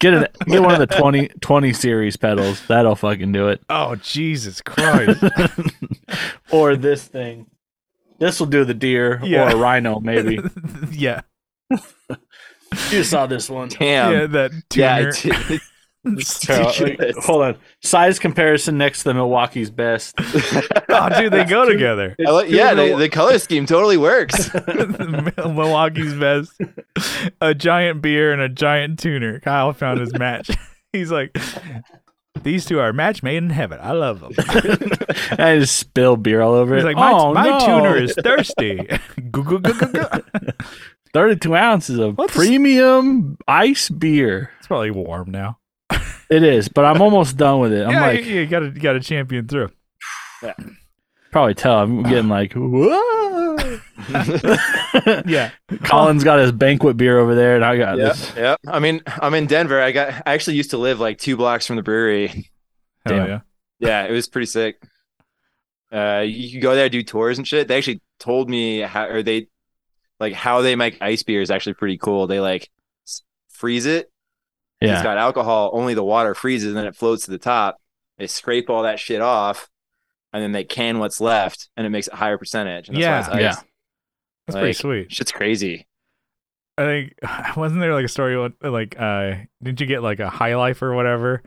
get it. Get one of the 20, 20 series pedals. That'll fucking do it. Oh Jesus Christ! or this thing. This will do the deer Yeah. or a rhino, maybe. yeah, you saw this one. damn. yeah, that Yeah, tuner. I did. Like, hold on. Size comparison next to the Milwaukee's best. oh, dude, they go together. I like- yeah, they, the color scheme totally works. Milwaukee's best. A giant beer and a giant tuner. Kyle found his match. He's like, these two are match made in heaven. I love them. I just spill beer all over He's it. like, my, oh, my no. tuner is thirsty. Goo, goo, goo, goo, goo. 32 ounces of What's- premium ice beer. It's probably warm now. It is, but I'm almost done with it. I'm yeah, like, you, you gotta you gotta champion through. Yeah. Probably tell. I'm getting like, whoa. Yeah. Colin's got his banquet beer over there, and I got yeah, this. yeah. I mean, I'm in Denver. I got. I actually used to live like two blocks from the brewery. Hell Damn. yeah. Yeah, it was pretty sick. Uh, you could go there, do tours and shit. They actually told me how, or they, like, how they make ice beer is actually pretty cool. They like freeze it. Yeah. It's got alcohol. Only the water freezes, and then it floats to the top. They scrape all that shit off, and then they can what's left, and it makes it higher percentage. And that's Yeah. why it's iced. Yeah. That's pretty sweet. Shit's crazy. I think wasn't there like a story like uh didn't you get like a high life or whatever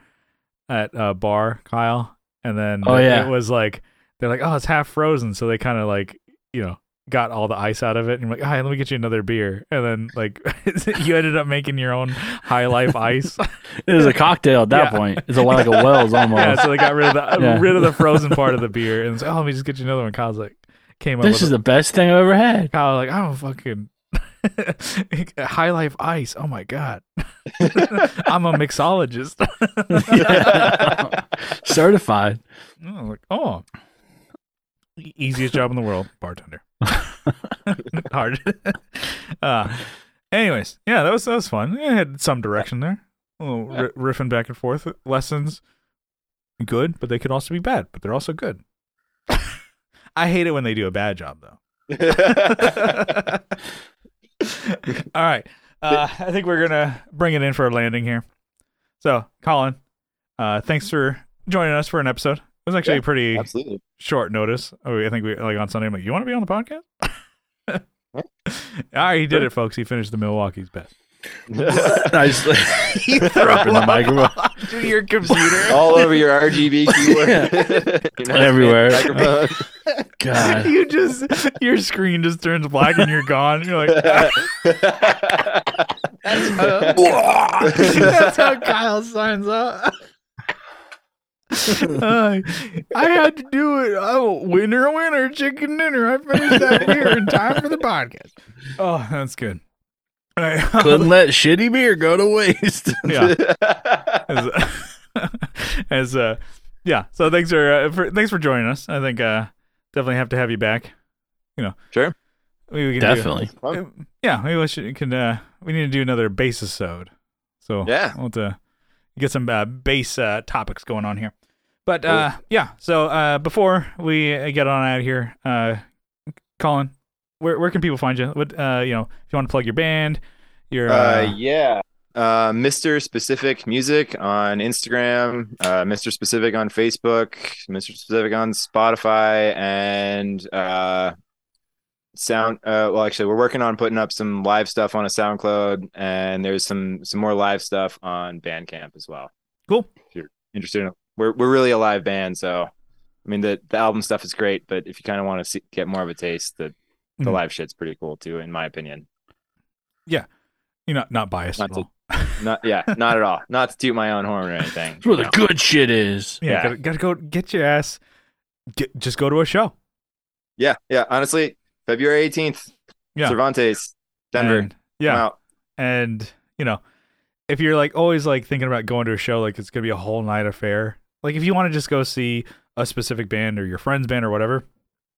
at a bar, Kyle? And then Oh, yeah. it was like they're like, Oh, it's half frozen, so they kinda like, you know, got all the ice out of it and you're like, Hi, let me get you another beer and then like you ended up making your own high life ice. It was a cocktail at that Yeah. point. It's a, lot like a Wells almost. yeah, so they got rid of the Yeah. rid of the frozen part of the beer and it's like, Oh, let me just get you another one. Kyle's like came up this is the best thing I've ever had. Kyle like, I'm a fucking high life ice. Oh my god. I'm a mixologist. Yeah. Certified. Oh, like, oh. Easiest job in the world, bartender. Hard. uh, anyways, yeah, that was that was fun. It had some direction there. A little ri riffing back and forth. Lessons, good, but they could also be bad. But they're also good. I hate it when they do a bad job, though. All right. Uh, I think we're gonna bring it in for a landing here. So, Colin, uh, thanks for joining us for an episode. It was actually Yeah, a pretty Absolutely. short notice. Oh, I think we like on Sunday. I'm like, you want to be on the podcast? All right, ah, he did it, folks. He finished the Milwaukee's best. I just throw up in the microphone. to your computer. All over your RGB keyboard. Your Everywhere. God. you just your screen just turns black and you're gone. You're like, that's how Kyle signs up. Uh, I had to do it. Oh, winner, winner, chicken dinner. I finished that beer in time for the podcast. Oh, that's good. Couldn't let shitty beer go to waste. yeah. as, as uh yeah so thanks for, uh, for thanks for joining us i think uh definitely have to have you back You know. Sure. Maybe we can do- Definitely. uh, yeah maybe we should can uh we need to do another bass episode so Yeah. we'll have to get some uh, bass uh topics going on here but uh yeah so uh before we get on out of here uh colin where, where can people find you what uh you know if you want to plug your band your uh, Uh, yeah. Uh, Mr. Specific Music on Instagram, uh, Mr. Specific on Facebook, Mr. Specific on Spotify, and uh, sound. Uh, well, actually, we're working on putting up some live stuff on a SoundCloud, and there's some some more live stuff on Bandcamp as well. Cool. If you're interested, in, we're we're really a live band, so I mean the the album stuff is great, but if you kind of want to see, get more of a taste, the the Mhm. live shit's pretty cool too, in my opinion. Yeah, you're not not biased Not at to- all Not yeah, not at all. Not to toot my own horn or anything. That's where the No. good shit is. Yeah, Yeah. Gotta, gotta go get your ass. Get just go to a show. Yeah, yeah. Honestly, February 18th, Yeah. Cervantes, Denver. And, yeah, out. and you know, if you're like always like thinking about going to a show, like it's gonna be a whole night affair. Like if you want to just go see a specific band or your friend's band or whatever,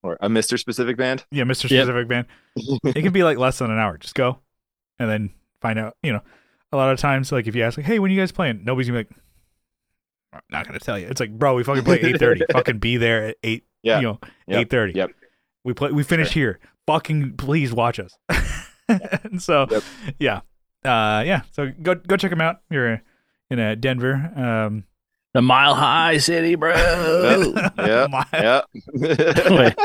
Or a Mr. Specific band. yeah, Mister Yep. Specific Band, it can be like less than an hour. Just go, and then find out. You know, a lot of times, like if you ask, like, "Hey, when you guys playing?" Nobody's gonna be like, "I'm not gonna tell you." It's like, bro, we fucking play eight thirty. fucking be there at eight. Yeah. you know, Yep. eight thirty. Yep. We play. We finish here. Fucking please watch us. and so, Yep. yeah, uh, yeah. So go go check them out. You're in uh, Denver. Um, The Mile High City, bro. Yeah. my- Yeah. Wait,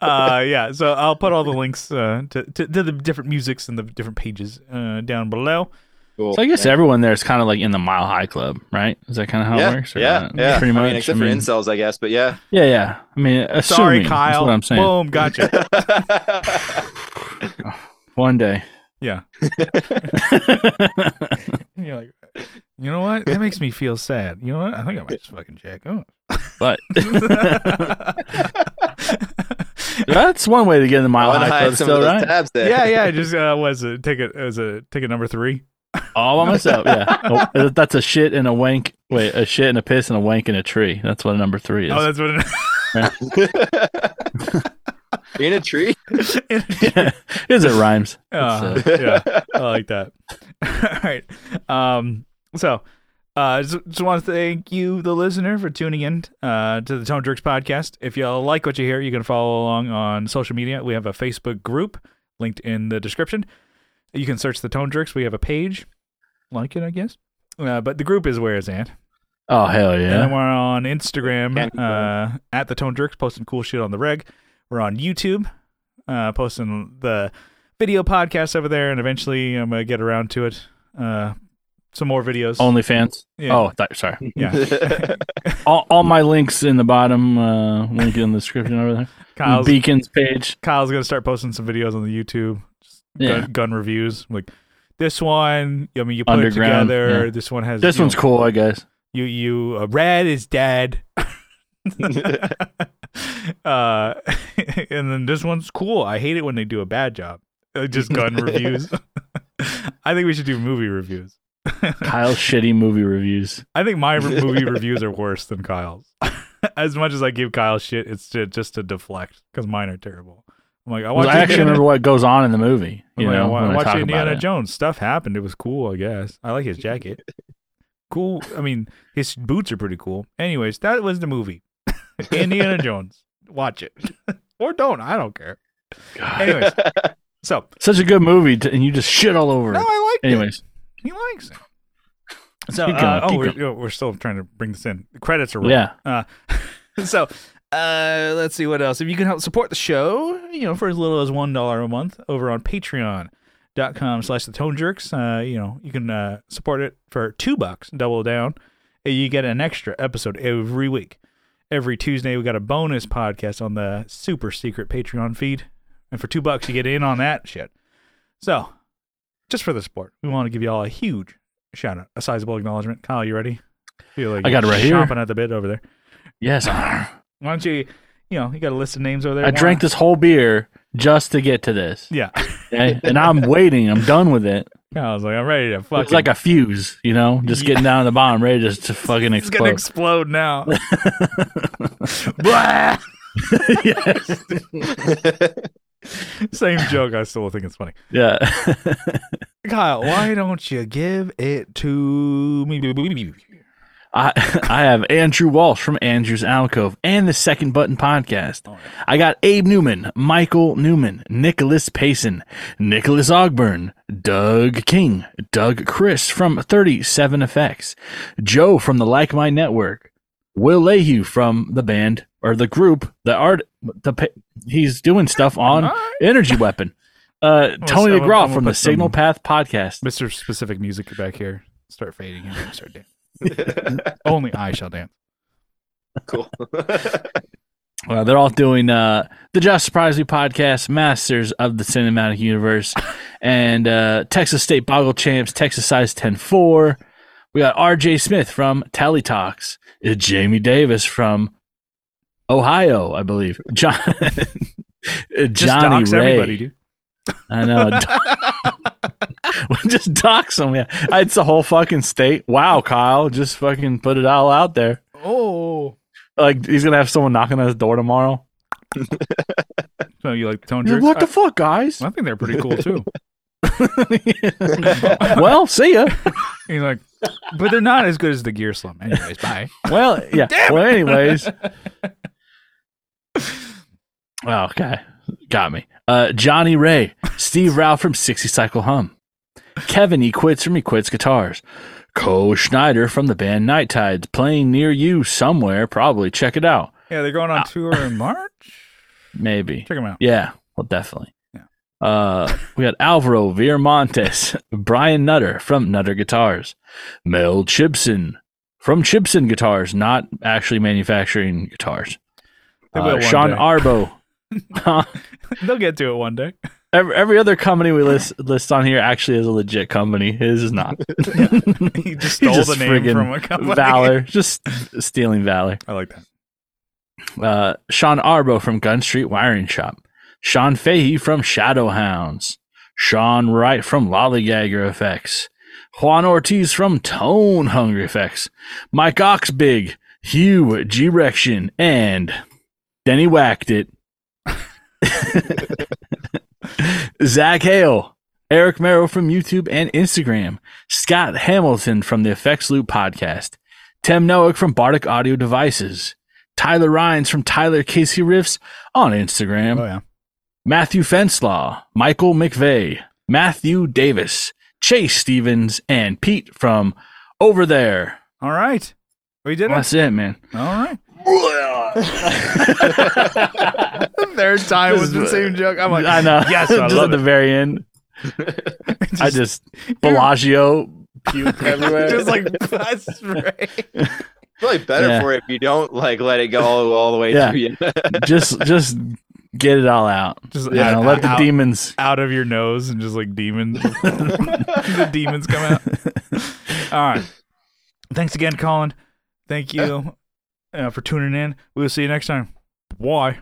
uh, yeah. So I'll put all the links uh, to, to to the different musics and the different pages uh, down below. cool. so I guess everyone there is kind of like in the Mile High Club, right? Is that kind of how yeah, it works? or yeah, not? yeah. Pretty I much. mean, except I mean, for incels, I guess. But yeah. Yeah, yeah. I mean, assuming, Sorry, that's Kyle. what I'm saying. Boom, gotcha. One day. yeah. You're like, you know what? That makes me feel sad. You know what? I think I might just fucking check out. But that's one way to get in the Mile Wanna High hide Club, some still, of those right? tabs there. yeah, yeah. Just uh, was a ticket as a ticket number three. All by myself, yeah. Oh, that's a shit and a wank. Wait, a shit and a piss and a wank in a tree. That's what a number three is. Oh, that's what. in a tree. It, is it rhymes? uh, uh, yeah, I like that. All right. Um. So, uh, just, just want to thank you, the listener, for tuning in uh, to the Tone Jerks podcast. If you like what you hear, you can follow along on social media. We have a Facebook group linked in the description. You can search the Tone Jerks. We have a page, like it, I guess. Uh, but the group is where it's at. oh hell yeah! And then yeah! we're on Instagram uh, at the Tone Jerks, posting cool shit on the reg. We're on YouTube, uh, posting the video podcast over there, and eventually I'm gonna get around to it. Uh, some more videos. OnlyFans. Yeah. Oh, th- sorry. yeah. All, all my links in the bottom. Uh, link in the description over there. Kyle's Beacons page. Kyle's gonna start posting some videos on the YouTube, just Yeah. gun, gun reviews. Like this one, I mean, you put it together. yeah. This one has This one's know, cool, I guess. You you uh, red is dead. uh, and then this one's cool. I hate it when they do a bad job. Uh, just gun reviews. I think we should do movie reviews. Kyle's shitty movie reviews. I think my movie reviews are worse than Kyle's. as much as I give Kyle shit, it's to, just to deflect because mine are terrible. I'm like, I watched I actually remember what goes on in the movie. You like, know, I I watched Indiana it. Jones. Stuff happened. It was cool, I guess. I like his jacket. cool. I mean, his boots are pretty cool. Anyways, that was the movie. Indiana Jones. Watch it. or don't. I don't care. God. Anyways, so Such a good movie, to, and you just shit all over no, it. I like it. Anyways, He likes it. So, uh, going, oh, we're, going. you know, we're still trying to bring this in. The credits are wrong. yeah. Uh, so, uh, let's see what else. If you can help support the show, you know, for as little as one dollar a month over on Patreon.com slash the Tone Jerks, uh, you know, you can uh, support it for two bucks, double down. and You get an extra episode every week. Every Tuesday, we got a bonus podcast on the super secret Patreon feed, and for two bucks, you get in on that shit. So, just for the support, we want to give you all a huge shout out, a sizable acknowledgement. Kyle, you ready? Feel like I got it right here. chomping at the bit over there. Yes. Why don't you, you know, you got a list of names over there. I drank this whole beer just to get to this. Yeah. And I'm waiting. I'm done with it. I was like, I'm ready to fucking. It's like a fuse, you know, just getting down to the bottom, ready to, to fucking it's gonna explode. explode now. Yes. Same joke. I still think it's funny. Yeah. Kyle, why don't you give it to me? I I have Andrew Walsh from Andrew's Alcove and the Second Button Podcast. Oh, I got Abe Newman, Michael Newman, Nicholas Payson, Nicholas Ogburn, Doug King, Doug Chris from 37 Effects, Joe from the Like My Network, Will Lehue from the band or the group, the art, the he's doing stuff on Energy Weapon. Uh, Tony I'm- I'm DeGraw from the Signal Path Podcast. Mr. Specific music back here. Start fading and start dancing. Only I shall dance. cool. Well, they're all doing uh, the Just Surprise Me podcast, Masters of the Cinematic Universe, and uh, Texas State Boggle Champs, Texas Size 10-4. We got RJ Smith from Tally Talks, Jamie Davis from Ohio, I believe. John, Johnny Ray. everybody, dude. I know. just dox them. Yeah, it's the whole fucking state. Wow, Kyle, just fucking put it all out there. Oh. Like he's gonna have someone knocking on his door tomorrow. So you like tone jerks? what the I, fuck, guys? I think they're pretty cool too. well, see ya. He's like, but they're not as good as the Gear Slum. Anyways, bye. Well, yeah. Damn well, anyways. Well, okay. Got me. Uh, Johnny Ray, Steve Rao from 60 Cycle Hum, Kevin E. Quits from E. Quits Guitars, Co Schneider from the band Night Tides, playing near you somewhere, probably. Check it out. Yeah, they're going on tour in March. Maybe. Check them out. Yeah, well, definitely. Yeah. Uh, we got Alvaro Viramontes, Brian Nutter from Nutter Guitars, Mel Chibson from Chibson Guitars, not actually manufacturing guitars. Uh, Sean day. Arbo. They'll get to it one day. every, every other company we list list on here actually is a legit company. His is not. He just stole just the name from a company. Valor, just stealing Valor. I like that. uh, Sean Arbo from Gun Street Wiring Shop, Sean Fahey from Shadow Hounds, Sean Wright from Lollygagger Effects, Juan Ortiz from Tone Hungry Effects, Mike Oxbig, Hugh G-Rection, and Denny Whacked It, Zach Hale, Eric Merrow from YouTube and Instagram, Scott Hamilton from the Effects Loop podcast, Tim Noack from Bardic Audio Devices, Tyler Rhines from Tyler Casey Riffs on Instagram, Oh yeah. Matthew Fenslaw, Michael McVeigh, Matthew Davis, Chase Stevens, and Pete from Over There. All right. We did it. That's it, man. All right. Third time was the same joke. I'm like, I know. Yes, I just love at the very end, I just Bellagio puke everywhere. just like that's right. Probably better Yeah. for it if you don't like let it go all, all the way Yeah. through. You. just just get it all out. Just You know, let the out, demons. out of your nose and just like demons. the demons come out. All right. Thanks again, Colin. Thank you uh, for tuning in. We'll see you next time. Why?